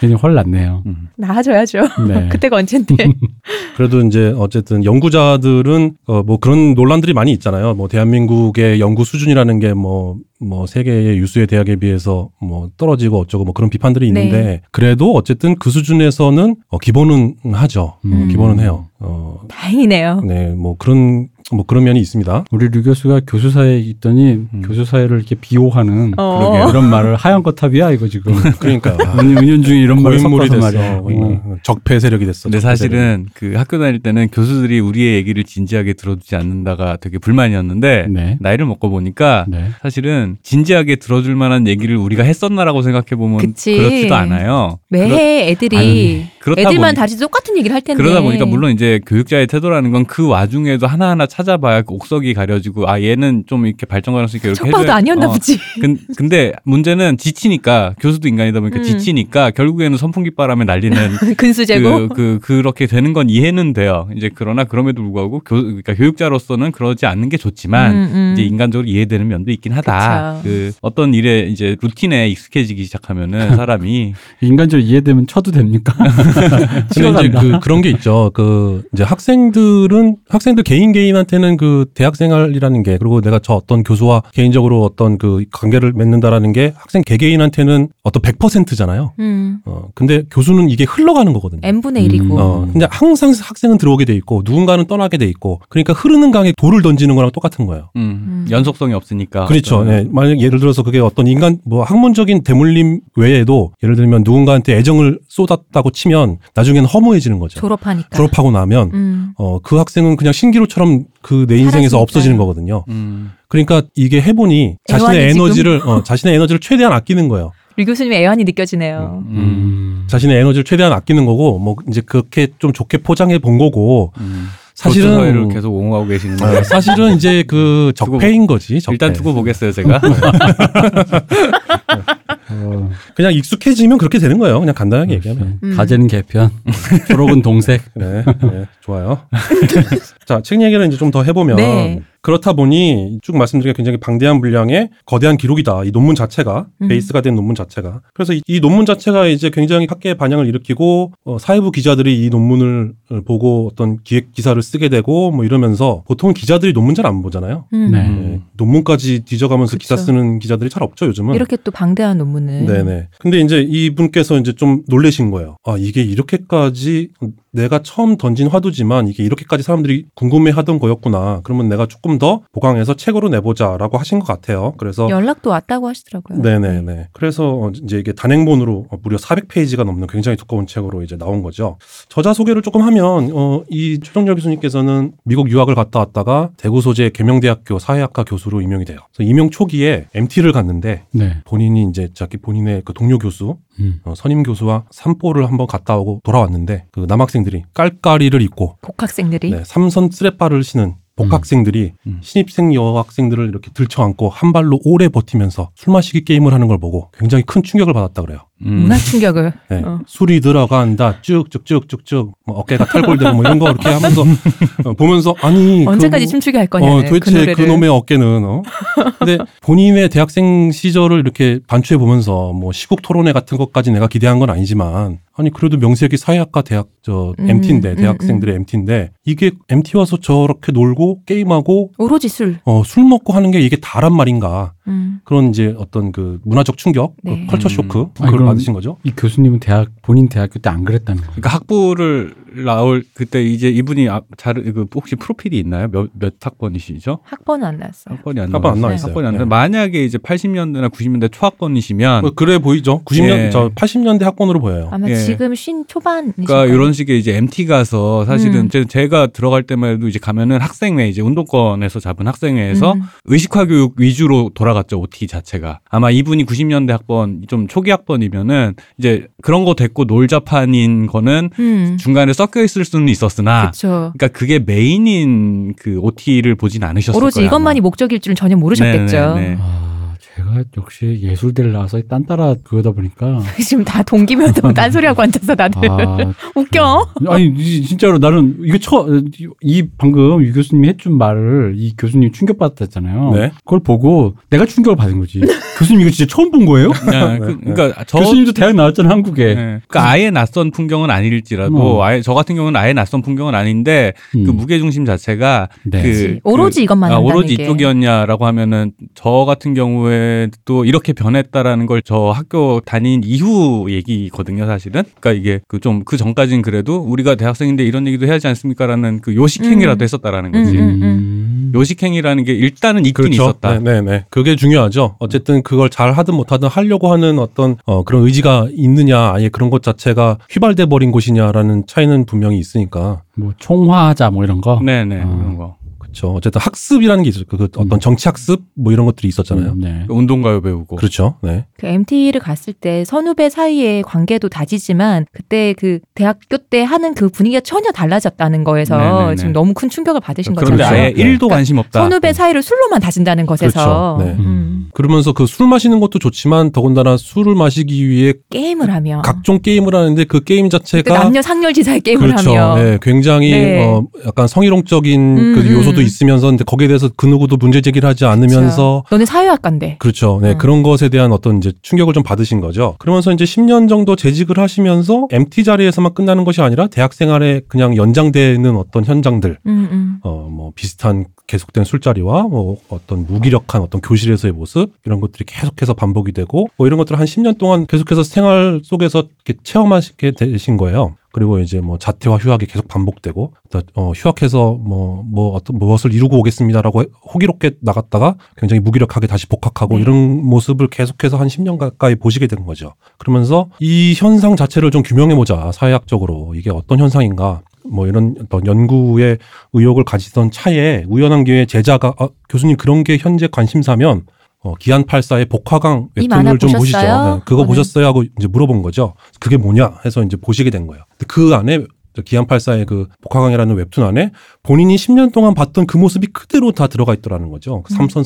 괜히 헐 났네요. 음. 나아져야죠. 네. 그때가 언젠데. 그래도 이제 어쨌든 연구자들은 어 뭐 그런 논란들이 많이 있잖아요. 뭐 대한민국의 연구 수준이라는 게뭐 뭐 세계의 유수의 대학에 비해서 뭐 떨어지고 어쩌고 뭐 그런 비판들이 있는데 네. 그래도 어쨌든 그 수준에서는 어 기본은 하죠. 어, 음. 기본은 해요. 어 다행이네요. 네, 뭐 그런 뭐 그런 면이 있습니다. 우리 류 교수가 교수 사회에 있더니 음. 교수 사회를 이렇게 비호하는 어. 이런 말을 하얀 거탑이야 이거 지금 그러니까 은연, 은연 중에 이런 말을 섞어서 됐어. 말이야. 어. 적폐 세력이 됐어. 근데. 사실은 그 학교 다닐 때는 교수들이 우리의 얘기를 진지하게 들어주지 않는다가 되게 불만이었는데 네. 나이를 먹고 보니까 네. 사실은 진지하게 들어줄 만한 얘기를 우리가 했었나라고 생각해 보면. 그렇지도 않아요. 매해 애들이 그렇- 그렇다 애들만 보니 다시 똑같은 얘기를 할 텐데. 그러다 보니까 물론 이제 교육자의 태도라는 건 그 와중에도 하나하나 찾아봐야 그 옥석이 가려지고 아 얘는 좀 이렇게 발전 가능성이 이렇게 첫 봐도 아니었나 어, 보지. 근, 근데 문제는 지치니까 교수도 인간이다 보니까 음. 지치니까 결국에는 선풍기 바람에 날리는 근수제고. 그, 그 그렇게 되는 건 이해는 돼요. 이제 그러나 그럼에도 불구하고 교, 그러니까 교육자로서는 그러지 않는 게 좋지만 음, 음. 이제 인간적으로 이해되는 면도 있긴 하다. 그쵸. 그 어떤 일에 이제 루틴에 익숙해지기 시작하면은 사람이 인간적으로 이해되면 쳐도 됩니까? 근데 이제 싫어간다. 그 그런 게 있죠. 그 이제 학생들은 학생들 개인 개인한테는 그 대학 생활이라는 게 그리고 내가 저 어떤 교수와 개인적으로 어떤 그 관계를 맺는다라는 게 학생 개개인한테는 어떤 100%잖아요. 음. 어 근데 교수는 이게 흘러가는 거거든요. n분의 음. 1이고. 어, 근데 항상 학생은 들어오게 돼 있고 누군가는 떠나게 돼 있고 그러니까 흐르는 강에 돌을 던지는 거랑 똑같은 거예요. 음, 음. 연속성이 없으니까 그렇죠. 네. 만약 예를 들어서 그게 어떤 인간 뭐 학문적인 대물림 외에도 예를 들면 누군가한테 애정을 쏟았다고 치면 나중에는 허무해지는 거죠. 졸업하니까. 졸업하고 나면 음. 어, 그 학생은 그냥 신기루처럼 그 내 인생에서. 없어지는 거거든요. 음. 그러니까 이게 해보니 자신의? 에너지를 어, 자신의 에너지를 최대한 아끼는 거예요. 류 교수님의 애환이 느껴지네요. 음. 자신의 에너지를 최대한 아끼는 거고 뭐 이제 그렇게 좀 좋게 포장해 본 거고 음. 사실은 사회를 계속 옹호하고 계시는 어, 거예요. 사실은 이제 그 적폐인 거지. 적폐. 일단 두고 보겠어요, 제가. 어, 그냥 익숙해지면 그렇게 되는 거예요. 그냥 간단하게 얘기하면. 음. 가재는 개편, 졸업은 동색. 네, 네, 좋아요. 자, 책 얘기를 이제 좀 더 해보면 네. 그렇다 보니 쭉 말씀드린 게 굉장히 방대한 분량의 거대한 기록이다. 이 논문 자체가 음. 베이스가 된 논문 자체가. 그래서 이, 이 논문 자체가 이제 굉장히 학계의 반향을 일으키고 어, 사회부 기자들이 이 논문을 보고 어떤 기획 기사를 쓰게 되고 뭐 이러면서 보통 기자들이 논문 잘 안 보잖아요. 음. 네. 네, 논문까지 뒤져가면서 기사 그쵸. 쓰는 기자들이 잘 없죠 요즘은. 이렇게 또 방대한 논문을. 네네. 근데 이제 이분께서 이제 좀 놀라신 거예요. 아, 이게 이렇게까지 내가 처음 던진 화두지만 이게 이렇게까지 사람들이 궁금해 하던 거였구나. 그러면 내가 조금 더 보강해서 책으로 내보자라고 하신 것 같아요. 그래서 연락도 왔다고 하시더라고요. 네네 네. 그래서 이제 이게 단행본으로 무려 400페이지가 넘는 굉장히 두꺼운 책으로 이제 나온 거죠. 저자 소개를 조금 하면 어, 이 최종열 교수님께서는 미국 유학을 갔다 왔다가 대구 소재 계명대학교 사회학과 교수로 임명이 돼요. 그래서 임용 초기에 MT를 갔는데 네. 본인이 이제 자기 본인의 그 동료 교수 음. 어, 선임 교수와 산보를 한번 갔다 오고 돌아왔는데 그 남학생들이 깔깔이를 입고 복학생들이. 네, 삼선 쓰레빠를 신은 복학생들이 음. 신입생 여학생들을 이렇게 들쳐안고 한 발로 오래 버티면서 술 마시기 게임을 하는 걸 보고 굉장히 큰 충격을 받았다 그래요. 음. 문화 충격을. 네, 어. 술이 들어간다 쭉쭉쭉쭉쭉 뭐 어깨가 탈골되고 뭐 이런 거 이렇게 하면서 어, 보면서 아니 그 언제까지 뭐- 춤추게 할 거냐. 어, 그 도대체 노래를. 그, 놈의 어깨는 어? 근데 본인의 대학생 시절을 이렇게 반추해 보면서 뭐 시국 토론회 같은 것까지 내가 기대한 건 아니지만 아니 그래도 명색이 사회학과 대학 저 음, MT인데 음, 대학생들의 MT인데 이게 MT 와서 저렇게 놀고 게임하고 오로지 술. 어, 술 먹고 하는 게 이게 다란 말인가 음. 그런 이제 어떤 그 문화적 충격, 네. 그 컬처 음. 쇼크 아니, 그걸 그럼- 받으신 거죠? 이 교수님은 대학 본인 대학교 때 안 그랬다는 거예요. 그러니까 학부를 나올 그때 이제 이분이 아, 잘, 그 혹시 프로필이 있나요? 몇, 몇 학번이시죠? 학번은 안 나왔어요. 학번이 안 학번 안 나왔어요. 있어요. 학번이 안 네. 나. 만약에 이제 80년대나 90년대 초학번이시면 뭐 그래 보이죠? 90년 예. 저 80년대 학번으로 보여요. 아마 예. 지금 쉰 초반. 그러니까 이런 식의 이제 MT 가서 사실은 음. 제- 제가 들어갈 때만 해도 이제 가면은 학생회 이제 운동권에서 잡은 학생회에서 음. 의식화 교육 위주로 돌아갔죠 OT 자체가 아마 이분이 90년대 학번 좀 초기 학번이면은 이제 그런 거 됐고 놀자판인 거는 음. 중간에 섞여 있을 수는 있었으나 그렇죠. 그러니까 그게 메인인 그 OT를 보진 않으셨을 오로지 거예요. 이것만이 목적일 줄은 전혀 모르셨겠죠. 네, 네, 네. 아, 제가 역시 예술대를 나와서 딴따라 그거다 보니까 지금 다 동기면 또 딴소리하고 앉아서 다들 아, 웃겨. 아니 이- 진짜로 나는 이게 처이 방금 유 교수님이 해준 말을 이 교수님 충격 받았잖아요. 네. 그걸 보고 내가 충격을 받은 거지. 교수님 이거 진짜 처음 본 거예요? 네, 그, 그러니까 저 교수님도 대학 나왔잖아요 한국에. 네. 그러니까 아예 낯선 풍경은 아닐지라도 어. 아예 저 같은 경우는 아예 낯선 풍경은 아닌데 음. 그 무게 중심 자체가 네. 그 오로지 그- 이것만 아, 한다는 오로지 게. 이쪽이었냐라고 하면은 저 같은 경우에 도 이렇게 변했다라는 걸 저 학교 다닌 이후 얘기거든요, 사실은. 그러니까 이게 그 좀 그 전까지는 그래도 우리가 대학생인데 이런 얘기도 해야지 않습니까라는 그 요식행위라도 음. 했었다라는 거지. 음, 음. 요식행위라는 게 일단은 있긴 그렇죠. 있었다. 네, 네, 네. 그게 중요하죠. 어쨌든 그걸 잘 하든 못하든 하려고 하는 어떤 어, 그런 의지가 있느냐, 아예 그런 것 자체가 휘발돼 버린 곳이냐라는 차이는 분명히 있으니까. 뭐 총화하자 뭐 이런 거. 네네 아. 그런 거. 그렇죠. 어쨌든 학습이라는 게 있어요. 그, 그 어떤 정치 학습 뭐 이런 것들이 있었잖아요. 음, 네. 운동가요 배우고. 그렇죠. 네. 그 MT를 갔을 때 선후배 사이의 관계도 다지지만 그때 그 대학교 때 하는 그 분위기가 전혀 달라졌다는 거에서 네네네. 지금 너무 큰 충격을 받으신 그런데 거잖아요. 아예 네. 1도 관심 없다. 선후배 사이를 술로만 다진다는 것에서 그렇죠. 네. 음, 그러면서 그 술 마시는 것도 좋지만 더군다나 술을 마시기 위해 게임을 하며 각종 게임을 하는데 그 게임 자체가 남녀 상렬지사의 게임을 그렇죠. 하며 네, 굉장히 네. 어, 약간 성희롱적인 음, 그 음. 요소도 있으면서 근데 거기에 대해서 그 누구도 문제 제기를 하지 않으면서 너네 사회학과인데 그렇죠. 네, 음. 그런 것에 대한 어떤 이제 충격을 좀 받으신 거죠. 그러면서 이제 10년 정도 재직을 하시면서 MT 자리에서만 끝나는 것이 아니라 대학 생활에 그냥 연장되는 어떤 현장들, 음, 음. 어, 뭐 비슷한 계속된 술자리와 뭐 어떤 무기력한 어떤 교실에서의 모습 이런 것들이 계속해서 반복이 되고 뭐 이런 것들을 한 10년 동안 계속해서 생활 속에서 이렇게 체험하시게 되신 거예요. 그리고 이제 뭐 자퇴와 휴학이 계속 반복되고 또, 어, 휴학해서 뭐, 뭐 어떤 무엇을 이루고 오겠습니다라고 호기롭게 나갔다가 굉장히 무기력하게 다시 복학하고 네. 이런 모습을 계속해서 한 10년 가까이 보시게 된 거죠. 그러면서 이 현상 자체를 좀 규명해 보자 사회학적으로 이게 어떤 현상인가 뭐 이런 어떤 연구에 의욕을 가지던 차에 우연한 기회에 제자가 아, 교수님 그런 게 현재 관심사면 어, 기안 84의 복화강 웹툰을 좀 보시죠. 보셨어요? 네, 그거 그거는. 보셨어요? 하고 이제 물어본 거죠. 그게 뭐냐 해서 이제 보시게 된 거예요. 근데 그 안에 저 기안 84의 그 복화강이라는 웹툰 안에 본인이 10년 동안 봤던 그 모습이 그대로 다 들어가 있더라는 거죠. 그 음. 삼선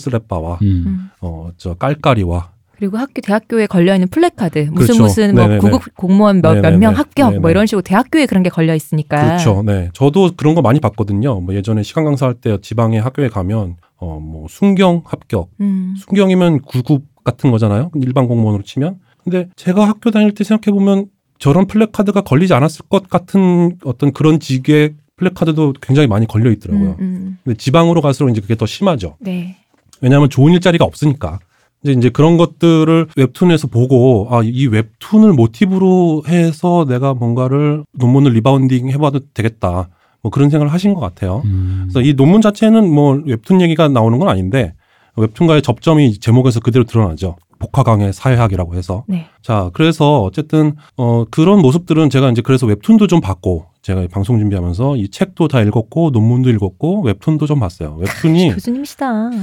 음. 음. 어, 저 깔깔이와 그리고 학교 대학교에 걸려 있는 플래카드 무슨 그렇죠. 무슨 뭐 네네네. 구급 공무원 몇. 명 합격 뭐 네네. 이런 식으로 대학교에 그런 게 걸려 있으니까 그렇죠. 네. 저도 그런 거 많이 봤거든요. 뭐 예전에 시간 강사할 때 지방의 학교에 가면 어, 뭐 순경 합격 음. 순경이면 구급 같은 거잖아요. 일반 공무원으로 치면. 근데 제가 학교 다닐 때 생각해 보면 저런 플래카드가 걸리지 않았을 것 같은 어떤 그런 직의 플래카드도 굉장히 많이 걸려 있더라고요. 음, 음. 근데 지방으로 갈수록 이제 그게 더 심하죠. 네. 왜냐하면 좋은 일자리가 없으니까. 이제 이제 그런 것들을 웹툰에서 보고 아 이 웹툰을 모티브로 해서 내가 뭔가를 논문을 rebounding 해봐도 되겠다. 뭐 그런 생각을 하신 것 같아요. 음. 그래서 이 논문 자체는 뭐 웹툰 얘기가 나오는 건 아닌데 웹툰과의 접점이 제목에서 그대로 드러나죠. 복학왕의 사회학이라고 해서. 네. 자, 그래서 어쨌든 어 그런 모습들은 제가 이제 그래서 웹툰도 좀 봤고 제가 이 방송 준비하면서 이 책도 다 읽었고 논문도 읽었고 웹툰도 좀 봤어요. 웹툰이 교수님이시다. 네.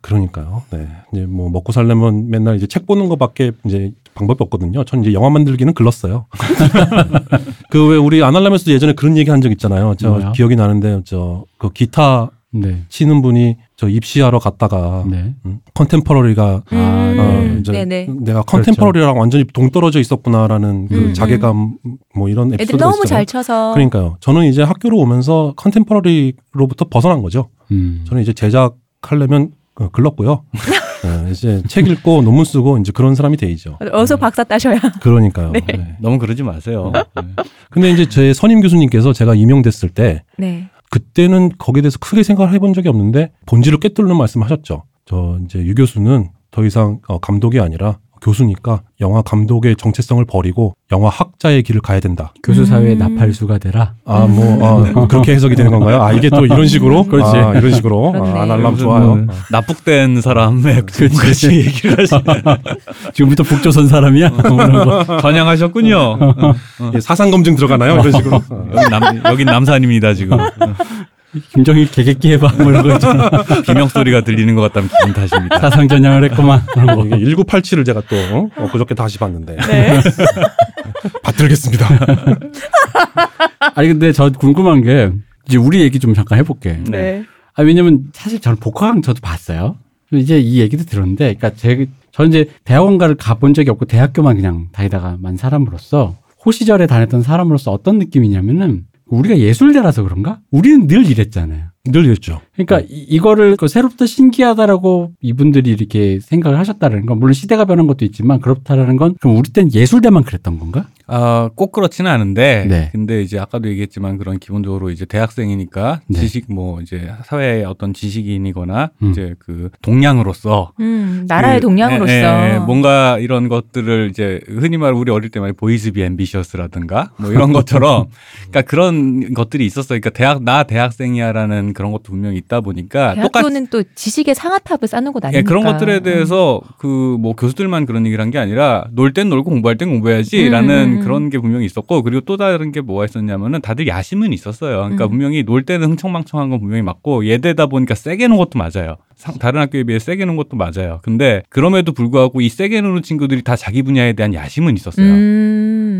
어? 그러니까요. 네. 이제 뭐 먹고 살려면 맨날 이제 책 보는 것밖에 이제 방법이 없거든요. 전 이제 영화 만들기는 글렀어요. 그 왜 우리 아날람에서도 예전에 그런 얘기 한 적 있잖아요. 저 뭐야? 기억이 나는데 저 그 기타 네. 치는 분이 저 입시하러 갔다가 네. 음, 컨템퍼러리가 아, 음, 어, 이제 네네. 내가 컨템퍼러리랑 완전히 동떨어져 있었구나라는 그 음, 자괴감 뭐 이런 애들 너무 있잖아요. 잘 쳐서 그러니까요. 저는 이제 학교로 오면서 컨템퍼러리로부터 벗어난 거죠. 음. 저는 이제 제작 하려면 어, 글렀고요. 네, 이제 책 읽고 논문 쓰고 이제 그런 사람이 돼이죠. 어서 박사 따셔야. 그러니까요. 네. 네. 너무 그러지 마세요. 네. 근데 이제 제 선임 교수님께서 제가 임용됐을 때 네. 그때는 거기에 대해서 크게 생각을 해본 적이 없는데 본질을 꿰뚫는 말씀하셨죠. 저 이제 유 교수는 더 이상 어, 감독이 아니라 교수니까 영화 감독의 정체성을 버리고 영화 학자의 길을 가야 된다. 교수 사회의 음. 나팔수가 되라. 아, 뭐, 아, 그렇게 해석이 되는 건가요? 아, 이게 또 이런 식으로? 그렇지. 아, 이런 식으로. 아, 아날람 무슨 좋아요. 뭐 납북된 사람의 지금까지 얘기를 하시네. 지금부터 북조선 사람이야? 뭐 이런 거. 전향하셨군요. 어, 예, 사상 검증 들어가나요? 이런 식으로. 어. 여기 남 여긴 남산입니다 지금. 김정일 개객기 해봐. 뭐 이런 거 있잖아. 비명 소리가 들리는 것 같다면 기분 탓입니다. 사상 전향을 했구만. 그런 거. 이게 1987을 제가 또 어, 그저께 다시 봤는데 네. 받들겠습니다. 아니 근데 저 궁금한 게 이제 우리 얘기 좀 잠깐 해볼게. 네. 아 왜냐면 사실 저는 복화강 저도 봤어요. 이제 이 얘기도 들었는데, 그러니까 제 저는 이제 대학원가를 가본 적이 없고 대학교만 그냥 다니다가 만 사람으로서 호 시절에 다녔던 사람으로서 어떤 느낌이냐면은 우리가 예술대라서 그런가? 우리는 늘 이랬잖아요. 늘 이랬죠. 그러니까 이, 이거를 그 새롭다 신기하다라고 이분들이 이렇게 생각을 하셨다는 건 물론 시대가 변한 것도 있지만 그렇다라는 건 그럼 우리 때는 예술대만 그랬던 건가? 아, 꼭 그렇지는 않은데, 네. 근데 이제 아까도 얘기했지만 그런 기본적으로 이제 대학생이니까 네. 지식 뭐 이제 사회의 어떤 지식인이거나 음. 이제 그 동량으로서 음, 나라의 그, 동량으로서 예, 예, 뭔가 이런 것들을 이제 흔히 말 우리 어릴 때 많이 Boys be ambitious라든가 뭐 이런 것처럼 그러니까 그런 것들이 있었어요. 그러니까 대학 나 대학생이야라는 그런 것도 분명히 있다 보니까 대학교는 또 지식의 상아탑을 쌓는 곳 아닙니까? 예, 그런 것들에 음. 대해서 그뭐 교수들만 그런 얘기를 한 게 아니라 놀 땐 놀고 공부할 땐 공부해야지라는 음, 음, 음. 그런 게 분명히 있었고 그리고 또 다른 게 뭐가 있었냐면은 다들 야심은 있었어요. 그러니까 음. 분명히 놀 때는 흥청망청한 건 분명히 맞고 예대다 보니까 세게 노는 것도 맞아요. 상- 다른 학교에 비해 세게 노는 것도 맞아요. 근데 그럼에도 불구하고 이 세게 노는 친구들이 다 자기 분야에 대한 야심은 있었어요.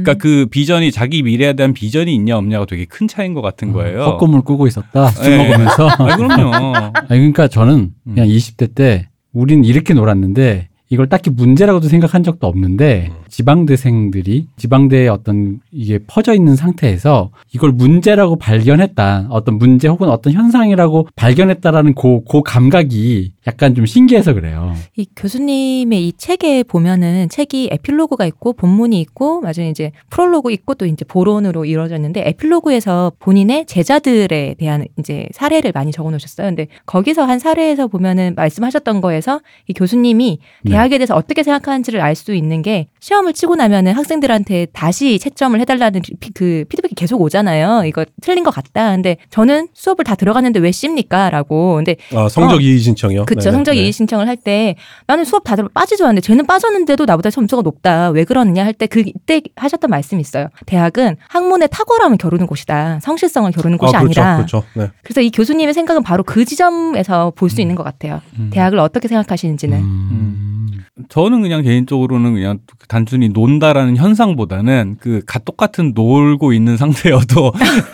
음. 그러니까 그 비전이 자기 미래에 대한 비전이 있냐 없냐가 되게 큰 차이인 것 같은 거예요. 헛꿈을 꾸고 있었다. 술 예. 먹으면서. 아, 그럼요. 아니, 그러니까 저는 그냥 음. 20대 때 우린 이렇게 놀았는데 이걸 딱히 문제라고도 생각한 적도 없는데 지방대생들이 지방대에 어떤 이게 퍼져 있는 상태에서 이걸 문제라고 발견했다. 어떤 문제 혹은 어떤 현상이라고 발견했다라는 그, 그 감각이 약간 좀 신기해서 그래요. 이 교수님의 이 책에 보면은 책이 에필로그가 있고 본문이 있고 마지막에 이제 프롤로그 있고 또 이제 보론으로 이루어져 있는데 에필로그에서 본인의 제자들에 대한 이제 사례를 많이 적어 놓으셨어요. 근데 거기서 한 사례에서 보면은 말씀하셨던 거에서 이 교수님이 네. 대학에 대해서 어떻게 생각하는지를 알 수 있는 게 시험 을 치고 나면은 학생들한테 다시 채점을 해달라는 피, 그 피드백이 계속 오잖아요. 이거 틀린 것 같다. 근데 저는 수업을 다 들어갔는데 왜 씹니까? 라고. 근데 아, 성적 어. 이의 신청이요? 그쵸. 네네. 성적 네. 이의 신청을 할 때 나는 수업 다 들어 빠지지 않는데 쟤는 빠졌는데도 나보다 점수가 높다. 왜 그러느냐 할 때 그때 하셨던 말씀이 있어요. 대학은 학문의 탁월함을 겨루는 곳이다. 성실성을 겨루는 곳이 아, 그렇죠, 아니라. 그렇죠. 네. 그래서 이 교수님의 생각은 바로 그 지점에서 볼수 있는 것 같아요. 음. 대학을 어떻게 생각하시는지는. 음. 저는 그냥 개인적으로는 그냥 단순히 논다라는 현상보다는 그 가 똑같은 놀고 있는 상태여도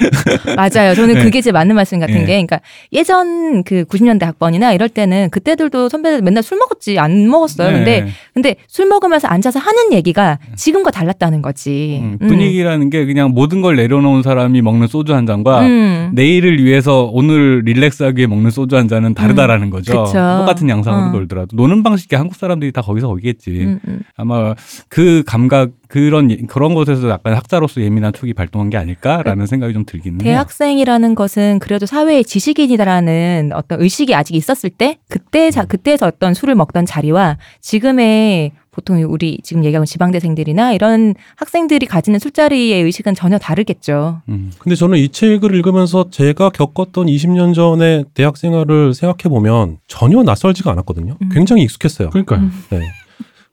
맞아요. 저는 네. 그게 제 맞는 말씀 같은 네. 게, 그러니까 예전 그 90년대 학번이나 이럴 때는 그때들도 선배들 맨날 술 먹었지 안 먹었어요. 근데 네. 근데 술 먹으면서 앉아서 하는 얘기가 지금과 달랐다는 거지. 음, 분위기라는 게 그냥 모든 걸 내려놓은 사람이 먹는 소주 한 잔과 음. 내일을 위해서 오늘 릴렉스하기 위해 먹는 소주 한 잔은 다르다라는 거죠. 음. 그쵸. 똑같은 양상으로 어. 놀더라도 노는 방식이 한국 사람들이 다 거기 서 거기겠지. 음, 음. 아마 그 감각 그런 예- 그런 것에서 약간 학자로서 예민한 촉이 발동한 게 아닐까라는 생각이 좀 들기는 해요. 대학생이라는 것은 그래도 사회의 지식인이다라는 어떤 의식이 아직 있었을 때 그때 자 그때에서 어떤 술을 먹던 자리와 지금의 보통 우리 지금 얘기하는 지방대생들이나 이런 학생들이 가지는 술자리의 의식은 전혀 다르겠죠. 음. 근데 저는 이 책을 읽으면서 제가 겪었던 20년 전의 대학 생활을 생각해 보면 전혀 낯설지가 않았거든요. 음. 굉장히 익숙했어요. 그러니까요. 음. 네.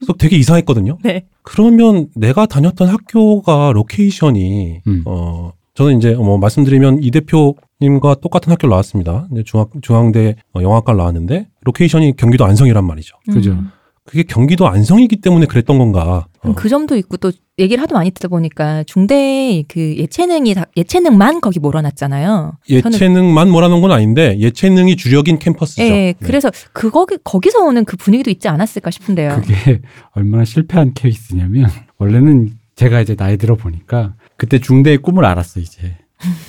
그래서 되게 이상했거든요. 네. 그러면 내가 다녔던 학교가 로케이션이 음. 어 저는 이제 뭐 말씀드리면 이 대표님과 똑같은 학교 를 나왔습니다. 이제 중학 중앙대 어, 영화과를 나왔는데 로케이션이 경기도 안성이란 말이죠. 그죠. 음. 그게 경기도 안성이기 때문에 그랬던 건가? 어. 그 점도 있고 또 얘기를 하도 많이 듣다 보니까 중대 그 예체능이 다- 예체능만 거기 몰아놨잖아요. 예체능만 몰아놓은 건 아닌데 예체능이 주력인 캠퍼스죠. 예, 네. 그래서 그거 거기서 오는 그 분위기도 있지 않았을까 싶은데요. 그게 얼마나 실패한 케이스냐면 원래는 제가 이제 나이 들어 보니까 그때 중대의 꿈을 알았어 이제.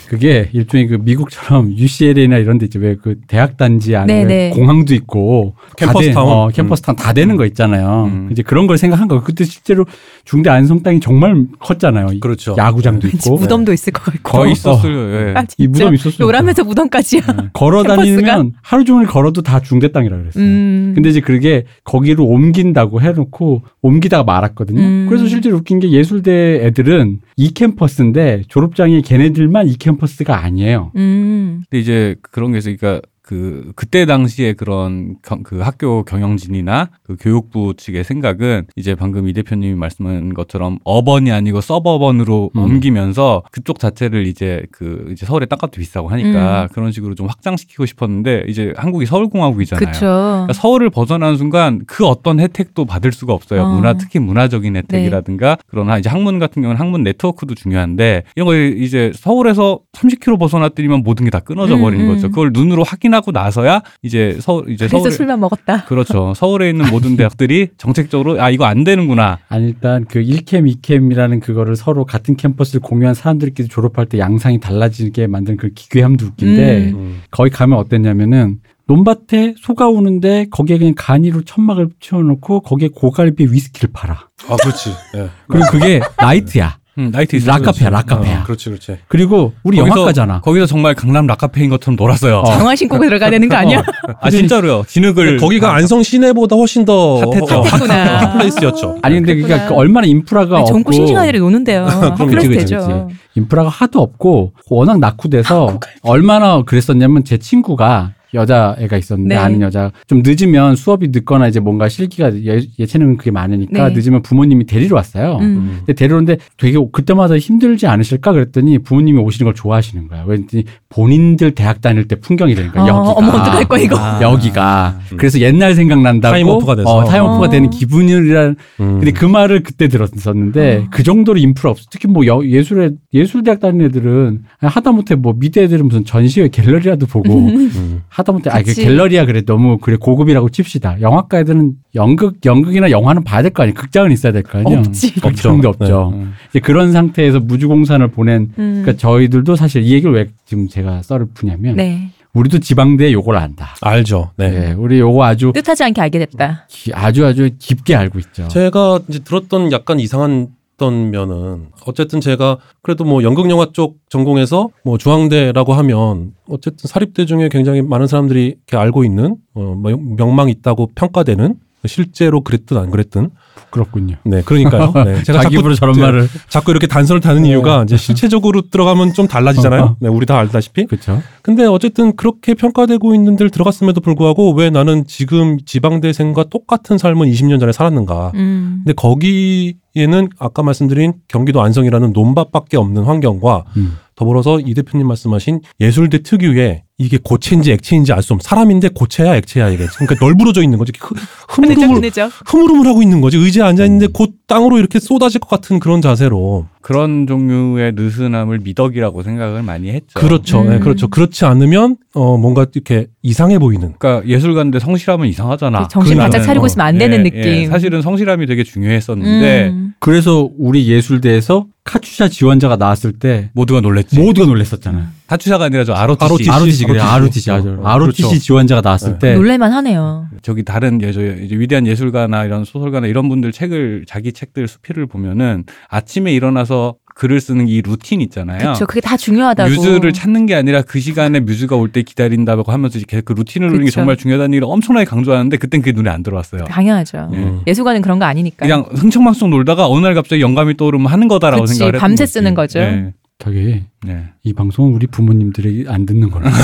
그게 일종의 그 미국처럼 UCLA나 이런 데 있죠. 왜 그 대학 단지 안에 네네. 공항도 있고 다 캠퍼스 돼- 타운. 어, 캠퍼스 타운 다 되는 거 있잖아요. 음. 이제 그런 걸 생각한 거. 그때 실제로 중대 안성 땅이 정말 컸잖아요. 이 그렇죠. 야구장도 있고 무덤도 있을 것 같고. 거의 있었어요. 예. 아? 이 무덤 있었어요. 요람에서 무덤까지야. 네. 걸어 다니면 하루 종일 걸어도 다 중대 땅이라 그랬어요. 음. 근데 이제 그게 거기로 옮긴다고 해놓고 옮기다가 말았거든요. 음. 그래서 실제로 웃긴 게 예술대 애들은 이 캠퍼스인데 졸업장이 걔네들만 이 캠퍼스가 아니에요. 음. 근데 이제 그런 게 있으니까 그 그때 당시에 그런 경- 그 학교 경영진이나 그 교육부 측의 생각은 이제 방금 이 대표님이 말씀한 것처럼 어번이 아니고 서버번으로 음. 옮기면서 그쪽 자체를 이제 그 이제 서울의 땅값도 비싸고 하니까 음. 그런 식으로 좀 확장시키고 싶었는데 이제 한국이 서울공화국이잖아요. 그쵸. 그러니까 서울을 벗어나는 순간 그 어떤 혜택도 받을 수가 없어요. 어. 문화 특히 문화적인 혜택이라든가 그러나 이제 학문 같은 경우는 학문 네트워크도 중요한데 이런 거 이제 서울에서 30km 벗어났더니만 모든 게 다 끊어져 음, 버리는 음. 거죠. 그걸 눈으로 확인 하고 나서야 이제 서울 이제 서울 술만 먹었다. 그렇죠. 서울에 있는 모든 대학들이 정책적으로 아 이거 안 되는구나. 아니 일단 그 1캠, 2캠이라는 그거를 서로 같은 캠퍼스를 공유한 사람들끼리 졸업할 때 양상이 달라지게 만든 그 기괴함도 웃긴데 음. 음. 거기 가면 어땠냐면은 논밭에 소가 우는데 거기에 그냥 간이로 천막을 치워놓고 거기에 고갈비 위스키를 팔아. 아 그렇지. 예. 그리고 그게 나이트야. 음, 나이트 있어. 락카페야, 락카페야. 어, 그렇지, 그렇지. 그리고 우리 거기서- 영화과잖아. 거기서 정말 강남 락카페인 것처럼 놀았어요. 어. 장화 신고 들어가야 되는 거 아니야? 아 진짜로요. 진흙을 거기가 안성 시내보다 훨씬 더 hot했죠. 어, hot했구나. 핫 place였죠. 아니 근데 그러니까 그렇구나. 그 얼마나 인프라가 아니, 젊고 없고 싱싱한 애들이 노는데요. 그치, 되죠. 그치. 인프라가 하도 없고 워낙 낙후돼서 얼마나 그랬었냐면 제 친구가 여자애가 있었는데 네. 아는 여자 좀 늦으면 수업이 늦거나 이제 뭔가 실기가 예, 예체능은 그게 많으니까 네. 늦으면 부모님이 데리러 왔어요. 음. 근데 데려오는데 되게 그때마다 힘들지 않으실까 그랬더니 부모님이 오시는 걸 좋아하시는 거야. 왠지 본인들 대학 다닐 때 풍경이 되니까 어, 여기가 어머 어떡할 거야 이거. 아. 여기가 음. 그래서 옛날 생각난다고 time warp가 돼서. 어, time warp가 어. 되는 기분이란 음. 근데 그 말을 그때 들었었는데 어. 그 정도로 인프라 없어. 특히 뭐 여- 예술에 예술대학 다니는 애들은 하다못해 뭐 미대 애들은 무슨 전시회 갤러리라도 보고 음. 하다못해 아그 그치. 갤러리야 그래 너무 그래 고급이라고 칩시다. 영화과 애들은 연극 연극이나 영화는 봐야 될 거 아니에요. 극장은 있어야 될 거 아니에요. 없지. 극장도 없죠. 없죠. 음. 이제 그런 상태에서 무주공산을 보낸 음. 그러니까 저희들도 사실 이 얘기를 왜 지금 제가 썰을 푸냐면 네. 우리도 지방대에 요걸 안다. 알죠. 네. 네. 우리 요거 아주 뜻하지 않게 알게 됐다. 기- 아주 아주 깊게 알고 있죠. 제가 이제 들었던 약간 이상한 던 면은 어쨌든 제가 그래도 뭐 연극 영화 쪽 전공해서 뭐 중앙대라고 하면 어쨌든 사립대 중에 굉장히 많은 사람들이 이렇게 알고 있는 어 명- 명망 있다고 평가되는 실제로 그랬든 안 그랬든 부끄럽군요. 네 그러니까요. 네, 제가 자기 자꾸 입으로 저런 제- 말을 자꾸 이렇게 단서를 타는 이유가 이제 실체적으로 들어가면 좀 어, 어. 달라지잖아요. 네, 우리 다 알다시피. 그렇죠. 근데 어쨌든 그렇게 평가되고 있는 데를 들어갔음에도 불구하고 왜 나는 지금 지방대생과 똑같은 삶을 20년 전에 살았는가. 음. 근데 거기에는 아까 말씀드린 경기도 안성이라는 논밭밖에 없는 환경과 음. 더불어서 이 대표님 말씀하신 예술대 특유의 이게 고체인지 액체인지 알 수 없는 사람인데 고체야 액체야 이게 그러니까 널브러져 있는 거지 흐- 흔해져 흐물흐물. 흐물흐물하고 있는 거지 의자에 앉아 음. 있는데 곧 땅으로 이렇게 쏟아질 것 같은 그런 자세로 그런 종류의 느슨함을 미덕이라고 생각을 많이 했죠. 그렇죠 음. 네, 그렇죠 그렇지 않으면 어 뭔가 이렇게 이상해 보이는 그러니까 예술가인데 성실하면 이상하잖아. 정신 바짝. 차리고 있으면 안 되는 예, 느낌. 예, 사실은 성실함이 되게 중요했었는데 음. 그래서 우리 예술대에서 카투사 지원자가 나왔을 때 모두가 놀랬지. 모두가 놀랬었잖아요. 타추샤가 아니라 저 ROTC. ROTC. 그래 ROTC. 어, ROTC 그렇죠. 지원자가 나왔을 네. 때 놀랄만 하네요. 저기 다른 예, 저 이제 위대한 예술가나 이런 소설가나 이런 분들 책을 자기 책들 수필을 보면은 아침에 일어나서 글을 쓰는 이 루틴 있잖아요. 그렇죠. 그게 다 중요하다고. 뮤즈를 찾는 게 아니라 그 시간에 뮤즈가 올 때 기다린다고 하면서 이렇게 그 루틴을 누리는 게. 정말 중요하다는 얘기를 엄청나게 강조하는데 그땐 그게 눈에 안 들어왔어요. 당연하죠. 음. 예술가는 그런 거 아니니까. 그냥 흥청망청 놀다가 어느 날 갑자기 영감이 떠오르면 하는 거다라고 그치, 생각을 했던 밤새 거지. 쓰는 거죠. 네. 저기 네. 이 방송은 우리 부모님들이 안 듣는 거라.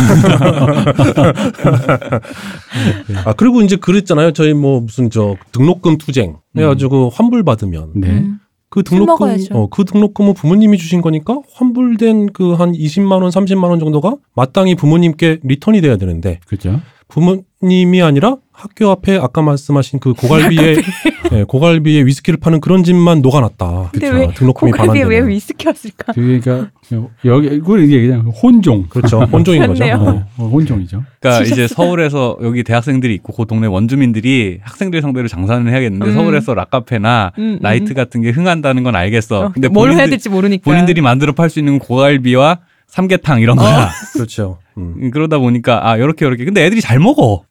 아 그리고 이제 그랬잖아요 저희 뭐 무슨 저 등록금 투쟁 해가지고 환불 받으면 네. 음. 그술 등록금. 어, 그 등록금은 부모님이 주신 거니까 환불된 그 한 20만 원, 30만 원 정도가 마땅히 부모님께 리턴이 돼야 되는데 그죠? 부모님이 아니라 학교 앞에 아까 말씀하신 그 고갈비에 예, 고갈비에 위스키를 파는 그런 집만 녹아났다. 근데 그쵸. 왜 등록금이 고갈비에 왜. 위스키였을까? 그러니까 여기 그걸 이게 그냥 혼종. 그렇죠. 혼종인 거죠. 그렇네요. 어. 어, 혼종이죠. 그러니까 진짜 이제 서울에서 여기 대학생들이 있고 그 동네 원주민들이 학생들 상대로 장사는 해야겠는데 음. 서울에서 락카페나 음, 음. 나이트 같은 게 흥한다는 건 알겠어. 어, 근데 뭘 해야 본인들, 될지 모르니까. 본인들이 만들어 팔 수 있는 고갈비와 삼계탕 이런 거야. 그렇죠. 음. 음, 그러다 보니까 아 요렇게 요렇게 근데 애들이 잘 먹어. 어,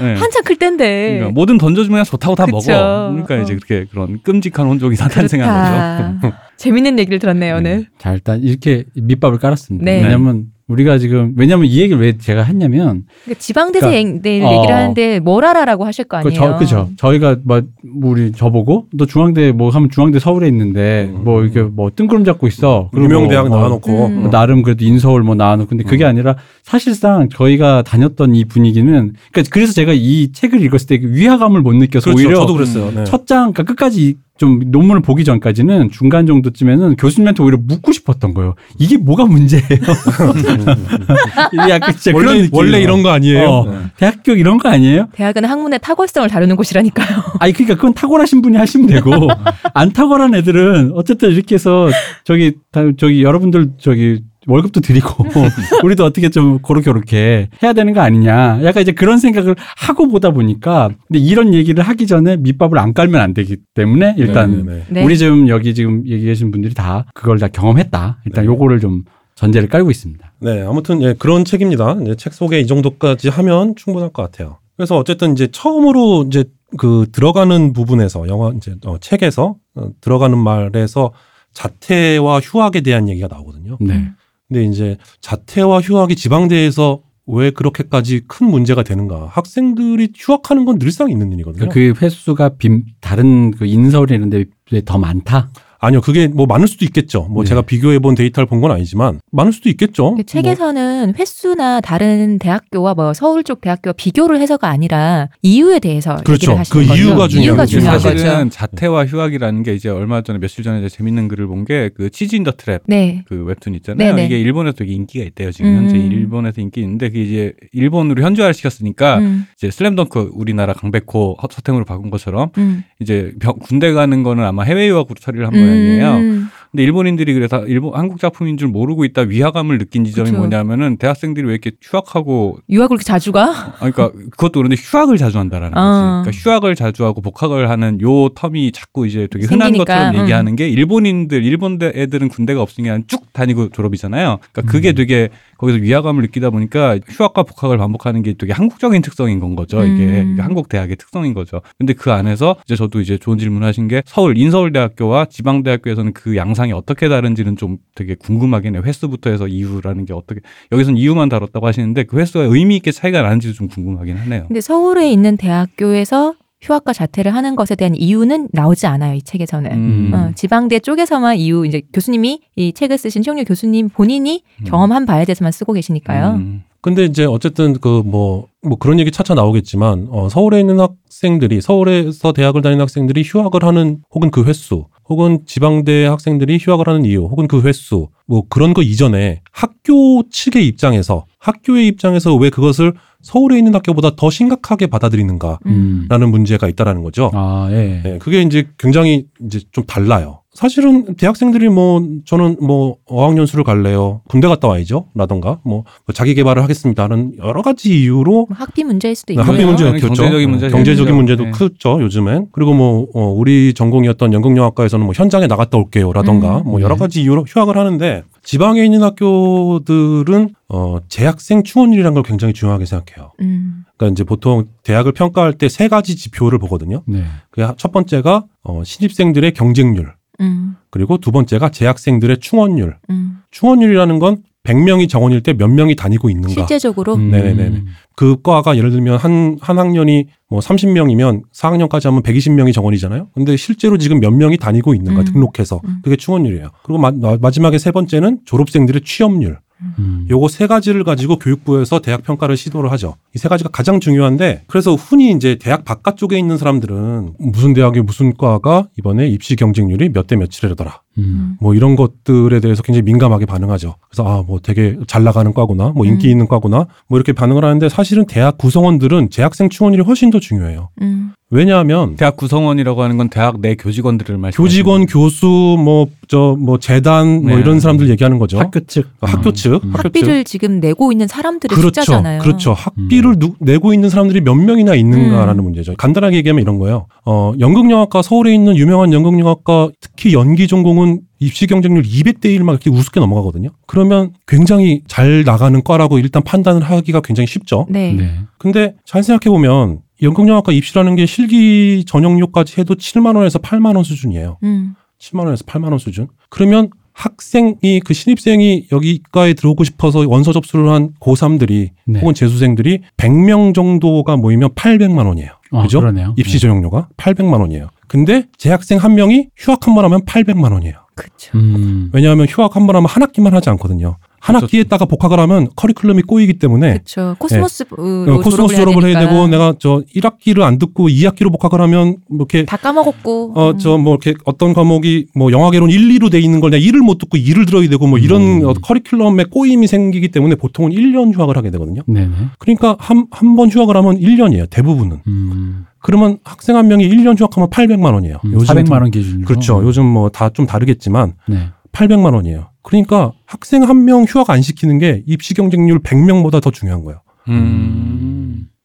네. 한참 클 때인데. 그러니까 뭐든 던져주면 그냥 좋다고 다 그쵸. 먹어. 그러니까 어. 이제 그렇게 그런 끔찍한 혼종이 탄생한 거죠. 재밌는 얘기를 들었네요 오늘. 자 일단 이렇게 밑밥을 깔았습니다. 네. 왜냐면 우리가 지금 왜냐면 이 얘기를 왜 제가 했냐면 그러니까 지방대생 그러니까, 들 어. 얘기를 하는데 뭘 알아라고 하실 거그 아니에요. 저, 그죠. 저희가 뭐 우리 저보고 너 중앙대 뭐 하면 중앙대 서울에 있는데 음. 뭐 이렇게 뭐 뜬구름 잡고 있어. 그리고 유명 대학 뭐 나와놓고 음. 뭐 나름 그래도 인서울 뭐 나와놓고 근데 그게 음. 아니라 사실상 저희가 다녔던 이 분위기는 그러니까 그래서 제가 이 책을 읽었을 때그 위화감을 못 느껴서 그렇죠. 오히려 저도 그랬어요. 네. 첫 장, 그러니까 끝까지 좀 논문을 보기 전까지는 중간 정도쯤에는 교수님한테 오히려 묻고 싶었던 거예요. 이게 뭐가 문제예요? 이게 약간 진짜 그런 원래 느낌. 원래 이런 거 아니에요? 어, 네. 대학교 이런 거 아니에요? 대학은 학문의 탁월성을 다루는 곳이라니까요. 아니 그러니까 그건 탁월하신 분이 하시면 되고 안 탁월한 애들은 어쨌든 이렇게 해서 저기 다- 저기 여러분들 저기 월급도 드리고 우리도 어떻게 좀 그렇게 그렇게 해야 되는 거 아니냐 약간 이제 그런 생각을 하고 보다 보니까 근데 이런 얘기를 하기 전에 밑밥을 안 깔면 안 되기 때문에 일단 네, 네. 네. 우리 지금 여기 지금 얘기 계신 분들이 다 그걸 다 경험했다 일단 네. 요거를 좀 전제를 깔고 있습니다 네, 아무튼 예, 그런 책입니다. 이제 책 소개 이 정도까지 하면 충분할 것 같아요. 그래서 어쨌든 이제 처음으로 이제 그 들어가는 부분에서 영화 이제 어, 책에서 어, 들어가는 말에서 자퇴와 휴학에 대한 얘기가 나오거든요. 네. 근데 이제 자퇴와 휴학이 지방대에서 왜 그렇게까지 큰 문제가 되는가? 학생들이 휴학하는 건 늘상 있는 일이거든요. 그 횟수가 빔, 다른 그 인서울 이런데 더 많다. 아니요, 그게 뭐 많을 수도 있겠죠. 뭐 네. 제가 비교해 본 데이터를 본 건 아니지만 많을 수도 있겠죠. 그뭐 책에서는 횟수나 다른 대학교와 뭐 서울 쪽 대학교와 비교를 해서가 아니라 이유에 대해서 그렇죠. 얘기를 하시는 그 거죠. 이유가 중요한 이유가 거죠. 중요한 사실은 거죠. 자퇴와 휴학이라는 게 이제 얼마 전에 며칠 전에 재밌는 글을 본 게 그 치즈 인 더 트랩 네. 그 웹툰 있잖아요. 네네. 이게 일본에서 되게 인기가 있대요. 지금 음. 현재 일본에서 인기 있는데 그게 이제 일본으로 현지화를 시켰으니까 음, 이제 슬램덩크 우리나라 강백호 허- 서태웅으로 바꾼 것처럼 음. 이제 병- 군대 가는 거는 아마 해외 유학으로 처리를 한 모양이에요. 음. 근데 일본인들이 그래서 일본 한국 작품인 줄 모르고 있다 위화감을 느낀 지점이 그쵸. 뭐냐면은 대학생들이 왜 이렇게 휴학하고 유학을 그렇게 자주 가? 아, 그러니까 그것도 그런데 휴학을 자주 한다라는 거지. 어. 그러니까 휴학을 자주 하고 복학을 하는 요 텀이 자꾸 이제 되게 흔한 생기니까, 것처럼 음. 얘기하는 게 일본인들, 일본 대- 애들은 군대가 없으니까 쭉 다니고 졸업이잖아요. 그러니까 그게 음. 되게 거기서 위화감을 느끼다 보니까 휴학과 복학을 반복하는 게 되게 한국적인 특성인 건 거죠. 이게 음. 이게 한국 대학의 특성인 거죠. 근데 그 안에서 이제 저도 이제 좋은 질문하신 게 서울 인서울대학교와 지방대학교에서는 그 양상 이 어떻게 다른지는 좀 되게 궁금하긴 해요. 횟수부터 해서 이유라는 게 어떻게 여기서는 이유만 다뤘다고 하시는데 그 횟수가 의미 있게 차이가 나는지도 좀 궁금하긴 하네요. 근데 서울에 있는 대학교에서 휴학과 자퇴를 하는 것에 대한 이유는 나오지 않아요, 이 책에서는. 음. 어, 지방대 쪽에서만 이유, 이제 교수님이 이 책을 쓰신 최용렬 교수님 본인이 음. 경험한 바에 대해서만 쓰고 계시니까요. 음. 근데 이제 어쨌든 그 뭐 뭐 그런 얘기 차차 나오겠지만 어 서울에 있는 학생들이 서울에서 대학을 다니는 학생들이 휴학을 하는 혹은 그 횟수 혹은 지방대 학생들이 휴학을 하는 이유 혹은 그 횟수 뭐 그런 거 이전에 학교 측의 입장에서 학교의 입장에서 왜 그것을 서울에 있는 학교보다 더 심각하게 받아들이는가라는 음. 문제가 있다라는 거죠. 아, 예. 네, 그게 이제 굉장히 이제 좀 달라요. 사실은 대학생들이 뭐 저는 뭐 어학연수를 갈래요. 군대 갔다 와야죠. 라던가 뭐 자기 개발을 하겠습니다. 하는 여러 가지 이유로 뭐 학비 문제일 수도 있고요. 학비 문제가 그래요. 컸죠. 경제적인 문제 경제적인 제일 문제도 크죠. 크죠. 요즘엔. 그리고 뭐 어, 우리 전공이었던 연극영화과에서는 뭐 현장에 나갔다 올게요 라던가 음. 뭐 여러 네. 가지 이유로 휴학을 하는데 지방에 있는 학교들은 어 재학생 충원율이라는 걸 굉장히 중요하게 생각해요. 음. 그러니까 이제 보통 대학을 평가할 때 세 가지 지표를 보거든요. 네. 그첫 번째가 어 신입생들의 경쟁률, 음. 그리고 두 번째가 재학생들의 충원율. 음. 충원율이라는 건 100명이 정원일 때 몇 명이 다니고 있는가. 실제적으로 음. 네네네. 그 과가 예를 들면 한, 한 학년이 뭐 30명이면 4학년까지 하면 120명이 정원이잖아요. 근데 실제로 지금 몇 명이 다니고 있는가 음. 등록해서. 음. 그게 충원율이에요. 그리고 마, 지막에세 번째는 졸업생들의 취업률. 음. 요거 세 가지를 가지고 교육부에서 대학 평가를 시도를 하죠. 이 세 가지가 가장 중요한데 그래서 흔히 이제 대학 바깥쪽에 있는 사람들은 무슨 대학의 무슨 과가 이번에 입시 경쟁률이 몇 대 몇이래더라. 음. 뭐 이런 것들에 대해서 굉장히 민감하게 반응하죠. 그래서 아 뭐 되게 잘 나가는 과구나, 뭐 인기 음. 있는 과구나, 뭐 이렇게 반응을 하는데 사실은 대학 구성원들은 재학생 충원율이 훨씬 더 중요해요. 음. 왜냐하면 대학 구성원이라고 하는 건 대학 내 교직원들을 말씀. 교직원, 교수, 뭐 저뭐 재단 뭐 네. 이런 사람들 얘기하는 거죠. 학교 측. 어, 학교 측, 음. 학교 학비를 지금 내고 있는 사람들의 그렇죠. 숫자잖아요. 그렇죠. 학비를 누- 내고 있는 사람들이 몇 명이나 있는가라는 음. 문제죠. 간단하게 얘기하면 이런 거예요. 어, 연극영화과 서울에 있는 유명한 연극영화과 특히 연기 전공은 입시 경쟁률 200대 1 막 이렇게 우습게 넘어가거든요. 그러면 굉장히 잘 나가는 과라고 일단 판단을 하기가 굉장히 쉽죠. 네. 네. 근데 잘 생각해 보면 연극영화과 입시라는 게 실기 전형료까지 해도 7만 원에서 8만 원 수준이에요. 음. 7만 원에서 8만 원 수준. 그러면 학생이 그 신입생이 여기과에 들어오고 싶어서 원서 접수를 한 고3들이 네. 혹은 재수생들이 100명 정도가 모이면 800만 원이에요. 아, 그죠? 그러네요. 입시 네. 전형료가 800만 원이에요. 근데 재학생 한 명이 휴학 한 번 하면 800만 원이에요. 그렇죠. 음. 왜냐하면 휴학 한 번 하면 한 학기만 하지 않거든요. 한 그렇죠. 학기에다가 복학을 하면 커리큘럼이 꼬이기 때문에 그렇죠. 코스모스로 어, 코스모스 졸업을 해야. 되고 내가 저 1학기를 안 듣고 2학기로 복학을 하면 뭐 이렇게 다 까먹었고. 어, 저, 뭐, 이렇게 어떤 과목이 뭐 영화개론 1, 2로 돼 있는 걸 내가 1을 못 듣고 2를 들어야 되고 뭐 이런 음. 어, 커리큘럼에 꼬임이 생기기 때문에 보통은 1년 휴학을 하게 되거든요. 네네. 그러니까 한, 한 번 휴학을 하면 1년이에요. 대부분은. 음. 그러면 학생 한 명이 1년 휴학하면 800만 원이에요. 음. 요즘 400만 원 기준으로. 그렇죠. 요즘 뭐 다 좀 다르겠지만 네. 800만 원이에요. 그러니까 학생 한 명 휴학 안 시키는 게 입시 경쟁률 100명보다 더 중요한 거예요. 음.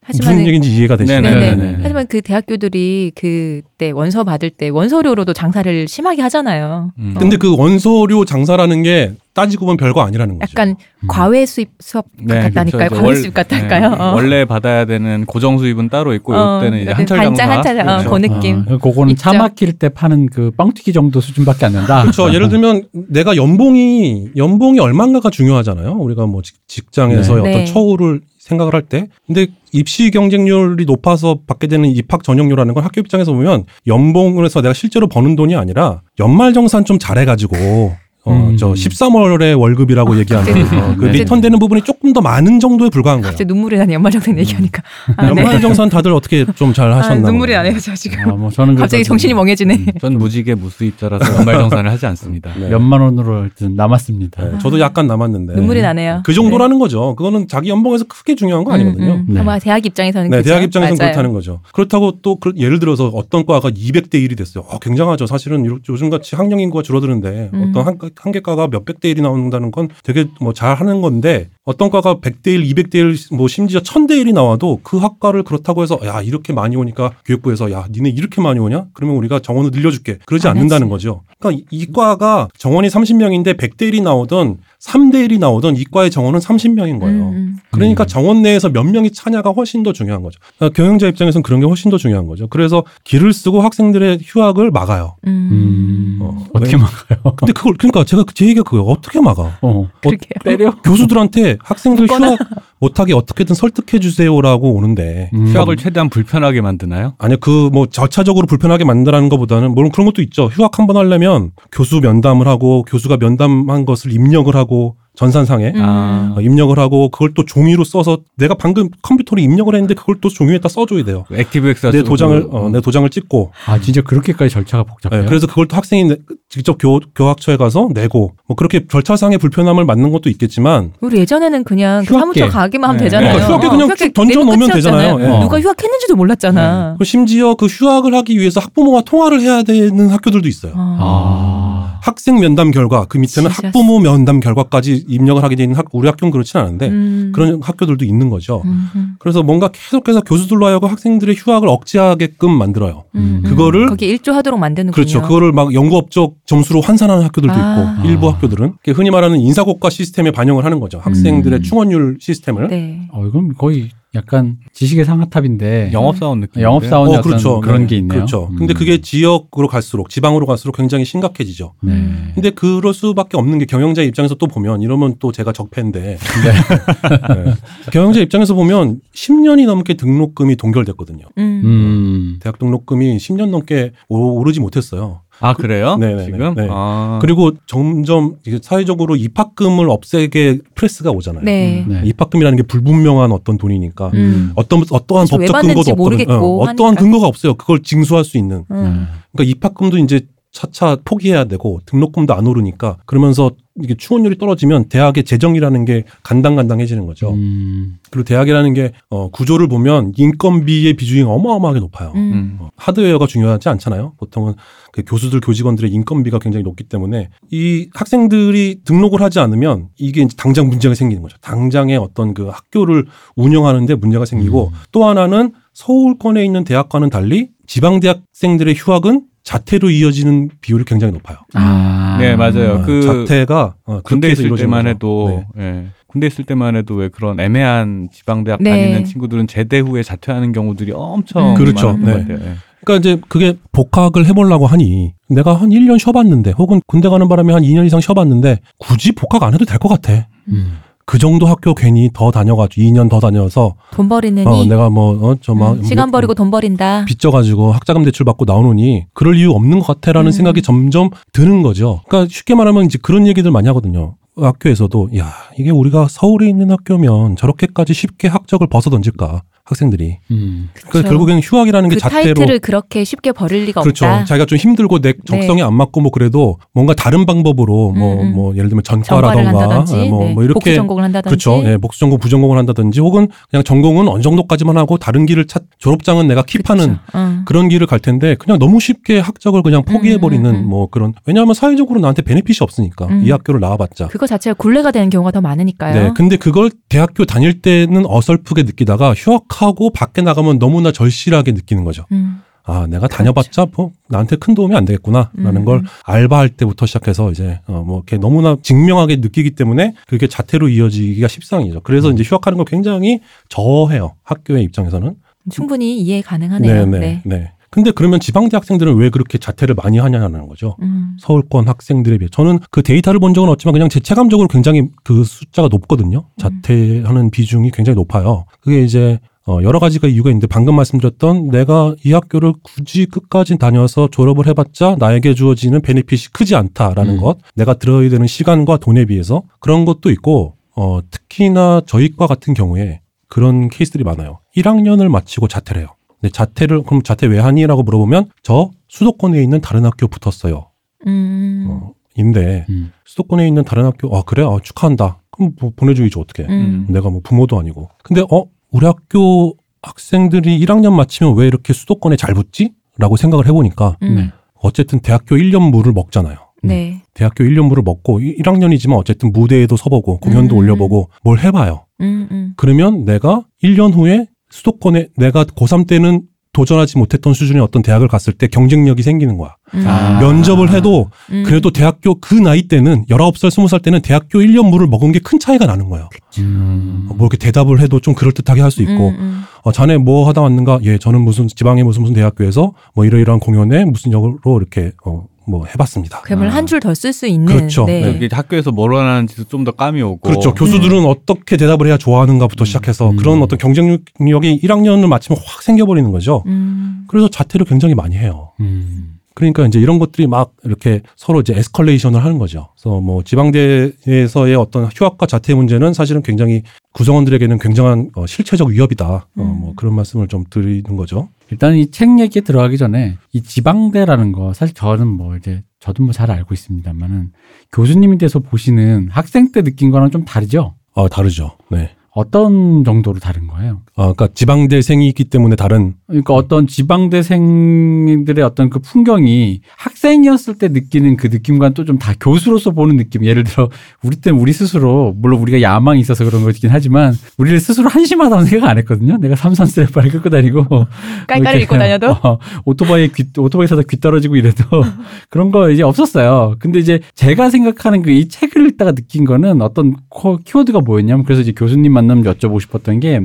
하지만 무슨 얘기인지 이해가 되시나요? 네네. 네네. 네네네. 하지만 그 대학교들이 그때 원서 받을 때 원서료로도 장사를 심하게 하잖아요. 음. 근데 그 원서료 장사라는 게 따지고 보면 별거 아니라는 거죠. 약간 과외 수입 수업 같다니까요. 그렇죠. 과외 월- 수입 같달까요? 네, 어. 원래 받아야 되는 고정 수입은 따로 있고 어, 이때는 이제 그 한철 장사 한철 어, 그렇죠. 그 느낌. 아, 그거는 차 있죠. 막힐 때 파는 그 뻥튀기 정도 수준밖에 안 된다. 그렇죠. 예를 들면 내가 연봉이 연봉이 얼마인가가 중요하잖아요. 우리가 뭐 직- 직장에서의 네. 어떤 네. 처우를 생각을 할 때. 근데 입시 경쟁률이 높아서 받게 되는 입학 전형료라는 건 학교 입장에서 보면 연봉을 해서 내가 실제로 버는 돈이 아니라 연말 정산 좀 잘해가지고 어, 음. 저 13월의 월급이라고 얘기하는 갑자기- 어, 그 네. 리턴 되는 부분이 조금 더 많은 정도에 불과한 거예요. 갑자기 눈물이 나네 연말정산 얘기하니까. 아, 네. 연말정산 다들 어떻게 좀잘 아, 하셨나? 눈물이 보네요. 나네요 저 지금. 아, 뭐 저는 갑자기 정신이 멍해지네. 음, 전 무직에 무수입자라서 연말정산을 하지 않습니다. 네. 몇만 원으로 하여튼 남았습니다. 네, 저도 약간 남았는데 눈물이 나네요. 그 정도라는 거죠. 그거는 자기 연봉에서 크게 중요한 거 아니거든요. 음, 음. 네. 아마 대학 입장에서는 네, 그죠? 대학 입장에서는 맞아요. 그렇다는 거죠. 그렇다고 또 그- 예를 들어서 어떤 과가 200대 1이 됐어요. 어, 굉장하죠. 사실은 요- 요즘같이 학령 인구가 줄어드는데 음. 어떤 한, 한 개과가 몇백 대 1이 나온다는 건 되게 뭐 잘하는 건데 어떤 과가 100대 1, 200대 1, 뭐 심지어 1000대 1이 나와도 그 학과를 그렇다고 해서 야 이렇게 많이 오니까 교육부에서 야 니네 이렇게 많이 오냐? 그러면 우리가 정원을 늘려줄게. 그러지 안 않는다는. 거죠. 그러니까 이- 이 과가 정원이 30명인데 100대 1이 나오던 3대 1이 나오던 이 과의 정원은 30명인 거예요. 음, 음. 그러니까 음. 정원 내에서 몇 명이 차냐가 훨씬 더 중요한 거죠. 그러니까 경영자 입장에서는 그런 게 훨씬 더 중요한 거죠. 그래서 길을 쓰고 학생들의 휴학을 막아요. 음. 음, 어, 어떻게 왜? 막아요? 근데 그걸 그러니까 제가 제 얘기가 그거예요. 어떻게 막아? 어, 그러게요. 때려? 교수들한테 학생들. 휴학 못하게 어떻게든 설득해 주세요라고 오는데 음. 휴학을 최대한 불편하게 만드나요? 아니요 그 뭐 절차적으로 불편하게 만드라는 것보다는 물론 그런 것도 있죠. 휴학 한번 하려면 교수 면담을 하고 교수가 면담한 것을 입력을 하고 전산상에 음. 아, 어, 입력을 하고 그걸 또 종이로 써서 내가 방금 컴퓨터로 입력을 했는데 그걸 또 종이에다 써줘야 돼요. 액티브엑스 내 도장을 어, 내 도장을 찍고 아, 진짜 그렇게까지 절차가 복잡해요? 네, 그래서 그걸 또 학생이 내- 직접 교, 교학처에 가서 내고 뭐 그렇게 절차상의 불편함을 맞는 것도 있겠지만 우리 예전에는 그냥 그 휴학계. 사무처 가기만 하면 네. 되잖아요. 그러니까 휴학계 그냥 휴학계 쭉 던져 놓으면. 되잖아요. 예. 누가 휴학했는지도 몰랐잖아. 그리고 심지어 그 휴학을 하기 위해서 학부모와 통화를 해야 되는 학교들도 있어요. 아, 학생 면담 결과 그 밑에는 진짜. 학부모 면담 결과까지 입력을 하게 되는 학, 우리 학교는 그렇진 않은데 음. 그런 학교들도 있는 거죠. 음, 음, 그래서 뭔가 계속해서 교수들로 하여금 학생들의 휴학을 억제하게끔 만들어요. 음, 음. 그거를 거기 일조하도록 만드는군요. 그렇죠. 그거를 막 연구업적 점수로 환산하는 학교들도 아. 있고 일부 학교들은 흔히 말하는 인사고과 시스템에 반영을 하는 거죠. 학생들의 음. 충원율 시스템을. 네. 어, 이건 거의 약간 지식의 상하탑인데 영업사원 느낌. 영업사원 어, 그렇죠. 그런 네. 게 있네요. 그렇죠. 음. 근데 그게 지역으로 갈수록 지방으로 갈수록 굉장히 심각해지죠. 네. 근데 그럴 수밖에 없는 게 경영자 입장에서 또 보면 이러면 또 제가 적폐인데 네. 경영자 입장에서 보면 10년이 넘게 등록금이 동결됐거든요. 음. 음. 대학 등록금이 10년 넘게 오- 오르지 못했어요. 아 그래요? 네네네. 지금? 네. 아. 그리고 점점 사회적으로 입학금을 없애게 프레스가 오잖아요. 네. 네. 입학금이라는 게 불분명한 어떤 돈이니까 음. 어떤 어떠한 법적 근거도 없거든요. 모르겠고 어, 어떠한. 근거가 없어요. 그걸 징수할 수 있는. 음. 그러니까 입학금도 이제 차차 포기해야 되고 등록금도 안 오르니까 그러면서 이게 충원율이 떨어지면 대학의 재정이라는 게 간당간당해지는 거죠. 음. 그리고 대학이라는 게 어, 구조를 보면 인건비의 비중이 어마어마하게 높아요. 음. 음. 어, 하드웨어가 중요하지 않잖아요. 보통은 그 교수들 교직원들의 인건비가 굉장히 높기 때문에 이 학생들이 등록을 하지 않으면 이게 이제 당장 문제가 생기는 거죠. 당장의 어떤 그 학교를 운영하는데 문제가 생기고 음. 또 하나는 서울권에 있는 대학과는 달리 지방 대학생들의 휴학은 자퇴로 이어지는 비율이 굉장히 높아요. 아. 네 맞아요. 어, 그 자퇴가 어, 군대 있을 때만 거죠. 해도 네. 예. 군대 있을 때만 해도 왜 그런 애매한 지방 대학 네. 다니는 친구들은 제대 후에 자퇴하는 경우들이 엄청 음. 그렇죠. 많은 네. 예. 그러니까 이제 그게 복학을 해보려고 하니 내가 한 1년 쉬어봤는데 혹은 군대 가는 바람에 한 2년 이상 쉬어봤는데 굳이 복학 안 해도 될 것 같아. 음. 그 정도 학교 괜히 더 다녀가지고 2년 더 다녀서 돈 버리느니 어, 내가 뭐저막 음, 시간 버리고 돈 버린다. 빚져가지고 학자금 대출 받고 나오느니 그럴 이유 없는 것 같아라는 음. 생각이 점점 드는 거죠. 그러니까 쉽게 말하면 이제 그런 얘기들 많이 하거든요. 학교에서도 야 이게 우리가 서울에 있는 학교면 저렇게까지 쉽게 학적을 벗어 던질까 학생들이. 음. 그러니까 그렇죠. 결국에는 휴학이라는 게그 자체로 타이틀을 그렇게 쉽게 버릴 리가 그렇죠. 없다. 네. 자기가 좀 힘들고 내 적성에 안 맞고 뭐 그래도 뭔가 다른 방법으로 뭐 음, 음. 뭐 예를 들면 전과라던가 한다든지, 뭐, 네. 뭐 이렇게 복수 전공을 한다든지. 그렇죠. 예, 복수 전공 부전공을 한다든지 혹은 그냥 전공은 어느 정도까지만 하고 다른 길을 찾 졸업장은 내가 킵하는 그렇죠. 어. 그런 길을 갈 텐데 그냥 너무 쉽게 학적을 그냥 포기해 버리는 음, 음, 음. 뭐 그런 왜냐하면 사회적으로 나한테 베네핏이 없으니까 음. 이 학교를 나와봤자. 그거 자체가 굴레가 되는 경우가 더 많으니까요. 네, 근데 그걸 대학교 다닐 때는 어설프게 느끼다가 휴학 하고 밖에 나가면 너무나 절실하게 느끼는 거죠. 음. 아 내가 다녀봤자 뭐 나한테 큰 도움이 안 되겠구나라는 그렇죠. 음. 걸 알바할 때부터 시작해서 이제 어뭐 이렇게 너무나 직명하게 느끼기 때문에 그게 자퇴로 이어지기가 십상이죠. 그래서 이제 휴학하는 걸 굉장히 저해요 학교의 입장에서는. 충분히 이해 가능하네요. 네, 네. 근데 그러면 지방대 학생들은 왜 그렇게 자퇴를 많이 하냐는 거죠. 음. 서울권 학생들에 비해 저는 그 데이터를 본 적은 없지만 그냥 제 체감적으로 굉장히 그 숫자가 높거든요. 자퇴하는 비중이 굉장히 높아요. 그게 이제 어 여러 가지가 이유가 있는데 방금 말씀드렸던 내가 이 학교를 굳이 끝까지 다녀서 졸업을 해봤자 나에게 주어지는 베네핏이 크지 않다라는 음. 것, 내가 들어야 되는 시간과 돈에 비해서 그런 것도 있고 어 특히나 저희과 같은 경우에 그런 케이스들이 많아요. 1학년을 마치고 자퇴를 해요. 근데 자퇴를 그럼 자퇴 왜 하니라고 물어보면 저 수도권에 있는 다른 학교 붙었어요. 음. 어, 인데 음. 수도권에 있는 다른 학교 아 그래 아, 축하한다. 그럼 뭐 보내줘야지 어떻게? 음. 내가 뭐 부모도 아니고. 근데 어 우리 학교 학생들이 1학년 마치면 왜 이렇게 수도권에 잘 붙지? 라고 생각을 해보니까 음. 네. 어쨌든 대학교 1년 무를 먹잖아요. 네. 대학교 1년 무를 먹고 1학년이지만 어쨌든 무대에도 서보고 공연도 음. 올려보고 뭘 해봐요. 음, 음. 그러면 내가 1년 후에 수도권에 내가 고3 때는 도전하지 못했던 수준의 어떤 대학을 갔을 때 경쟁력이 생기는 거야. 음. 아. 면접을 해도 음. 그래도 대학교 그 나이 때는 19살, 20살 때는 대학교 1년 무를 먹은 게 큰 차이가 나는 거예요. 음. 뭐 이렇게 대답을 해도 좀 그럴듯하게 할 수 있고, 음, 음. 어, 자네 뭐 하다 왔는가? 예, 저는 무슨 지방의 무슨 무슨 대학교에서 뭐 이러이러한 공연에 무슨 역으로 이렇게 어, 뭐 해봤습니다. 괴물 아. 한줄더쓸수 있는 그렇죠. 네. 네. 학교에서 뭘 원하는지도 좀더 까미 오고. 그렇죠. 교수들은 어떻게 대답을 해야 좋아하는가부터 시작해서 음. 그런 어떤 경쟁력이 1학년을 마치면 확 생겨버리는 거죠. 음. 그래서 자퇴를 굉장히 많이 해요. 음. 그러니까 이제 이런 것들이 막 이렇게 서로 이제 에스컬레이션을 하는 거죠. 그래서 뭐 지방대에서의 어떤 휴학과 자퇴 문제는 사실은 굉장히 구성원들에게는 굉장한 어, 실체적 위협이다. 어, 음. 뭐 그런 말씀을 좀 드리는 거죠. 일단 이 책 얘기에 들어가기 전에 이 지방대라는 거 사실 저는 뭐 이제 저도 뭐 잘 알고 있습니다만은 교수님이 돼서 보시는 학생 때 느낀 거랑 좀 다르죠? 아 다르죠. 네. 어떤 정도로 다른 거예요? 아, 그러니까 지방대생이 있기 때문에 다른 그러니까 어떤 지방대생들의 어떤 그 풍경이 학생이었을 때 느끼는 그 느낌과는 또 좀 다 교수로서 보는 느낌. 예를 들어 우리 때는 우리 스스로 물론 우리가 야망이 있어서 그런 거긴 하지만 우리를 스스로 한심하다고 생각 안 했거든요. 내가 삼선세 빨리 끌고 다니고 깔깔이 이렇게 입고 다녀도 어, 오토바이 귀 오토바이 타다 귀 떨어지고 이래도 그런 거 이제 없었어요. 근데 이제 제가 생각하는 그 이 책을 읽다가 느낀 거는 어떤 코- 키워드가 뭐였냐면 그래서 이제 교수님 만 나면 여쭤보고 싶었던 게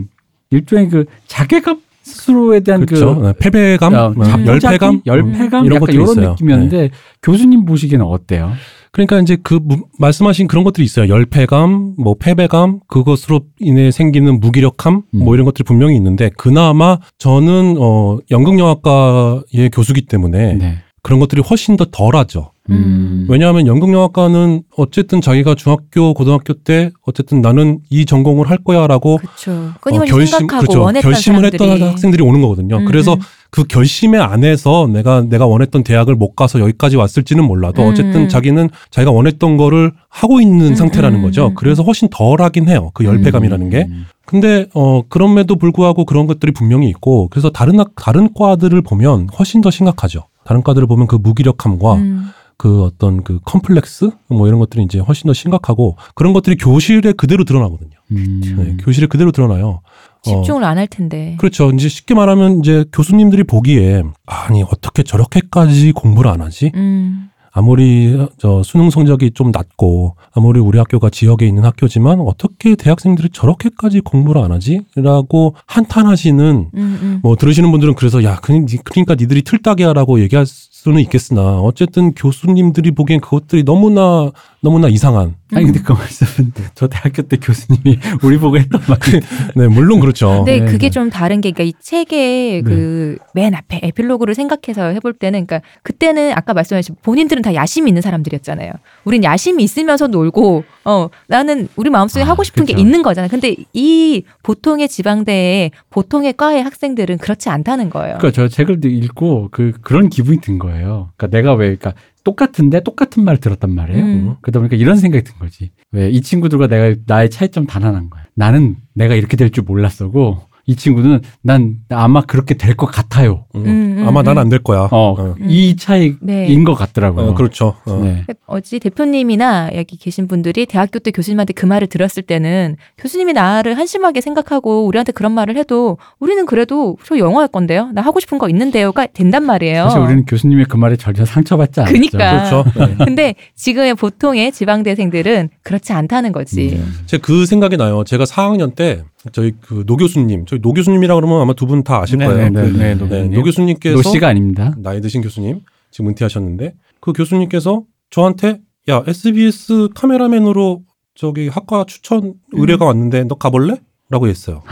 일종의 그 자괴감 스스로에 대한 그렇죠. 그 네, 패배감, 어, 뭐 자포자기? 열패감, 열패감, 음, 이런 것들이 이런. 느낌이었는데 네. 교수님 보시기에는 어때요? 그러니까 이제 그 무- 말씀하신 그런 것들이 있어요. 열패감, 뭐 패배감, 그것으로 인해 생기는 무기력함, 음. 뭐 이런 것들이 분명히 있는데 그나마 저는 어 연극영화과의 교수기 때문에 네. 그런 것들이 훨씬 더 덜하죠. 음. 왜냐하면 연극영화과는 어쨌든 자기가 중학교, 고등학교 때 어쨌든 나는 이 전공을 할 거야라고 그렇죠. 어, 결심, 생각하고 그렇죠. 원했던 결심을 사람들이. 했던 학생들이 오는 거거든요. 음, 그래서 음. 그 결심의 안에서 내가 내가 원했던 대학을 못 가서 여기까지 왔을지는 몰라도 음. 어쨌든 자기는 자기가 원했던 거를 하고 있는 음, 상태라는 음, 거죠. 음. 그래서 훨씬 덜하긴 해요. 그 열패감이라는 게. 음. 근데 어 그럼에도 불구하고 그런 것들이 분명히 있고 그래서 다른 학 다른 과들을 보면 훨씬 더 심각하죠. 다른 과들을 보면 그 무기력함과 음. 그 어떤 그 컴플렉스 뭐 이런 것들이 이제 훨씬 더 심각하고 그런 것들이 교실에 그대로 드러나거든요. 음. 네, 교실에 그대로 드러나요. 어, 집중을 안할 텐데. 그렇죠. 이제 쉽게 말하면 이제 교수님들이 보기에 아니 어떻게 저렇게까지 공부를 안 하지? 음. 아무리 저 수능 성적이 좀 낮고 아무리 우리 학교가 지역에 있는 학교지만 어떻게 대학생들이 저렇게까지 공부를 안 하지?라고 한탄하시는 음, 음. 뭐 들으시는 분들은 그래서 야 그니- 그러니까 니들이 틀딱이야라고 얘기할 수는 있겠으나 어쨌든 교수님들이 보기엔 그것들이 너무나 너무나 이상한 아니 근데 그 말씀은 저 대학교 때 교수님이 우리 보고 했던 말이 네 물론 그렇죠. 근데 네, 그게 네. 좀 다른 게, 그러니까 이 책의 그 맨 앞에 에필로그를 생각해서 해볼 때는, 그러니까 그때는 아까 말씀하신 본인들은 다 야심이 있는 사람들이었잖아요. 우린 야심이 있으면서 놀고, 어, 나는 우리 마음속에 아, 하고 싶은 그쵸. 게 있는 거잖아요. 근데 이 보통의 지방대의 보통의 과의 학생들은 그렇지 않다는 거예요. 그러니까 저 책을 읽고 그 그런 기분이 든 거예요. 그러니까 내가 왜 그러니까 똑같은데 똑같은 말을 들었단 말이에요. 음. 그러다 보니까 이런 생각이 든 거지. 왜 이 친구들과 내가 나의 차이점 단 하나인 거야. 나는 내가 이렇게 될 줄 몰랐어고 이 친구는 난 아마 그렇게 될 것 같아요. 음. 음, 음, 아마 난 음. 안될 거야. 어, 어. 이 차이인 네. 것 같더라고요. 어, 그렇죠. 어. 네. 어찌 대표님이나 여기 계신 분들이 대학교 때 교수님한테 그 말을 들었을 때는 교수님이 나를 한심하게 생각하고 우리한테 그런 말을 해도 우리는 그래도 저 영어 할 건데요. 나 하고 싶은 거 있는데요가 된단 말이에요. 사실 우리는 교수님의 그 말에 전혀 상처받지 않았죠. 그니까. 그렇죠. 네. 근데 지금의 보통의 지방대생들은 그렇지 않다는 거지. 음. 제가 그 생각이 나요. 제가 4학년 때 저희 그 노 교수님, 저희 노 교수님이라 그러면 아마 두 분 다 아실 네, 거예요. 네, 그, 네, 노 네, 교수님. 노 교수님께서 노 씨가 아닙니다. 나이 드신 교수님 지금 은퇴하셨는데 그 교수님께서 저한테 야 SBS 카메라맨으로 저기 학과 추천 의뢰가 왔는데 너 가볼래? 라고 했어요.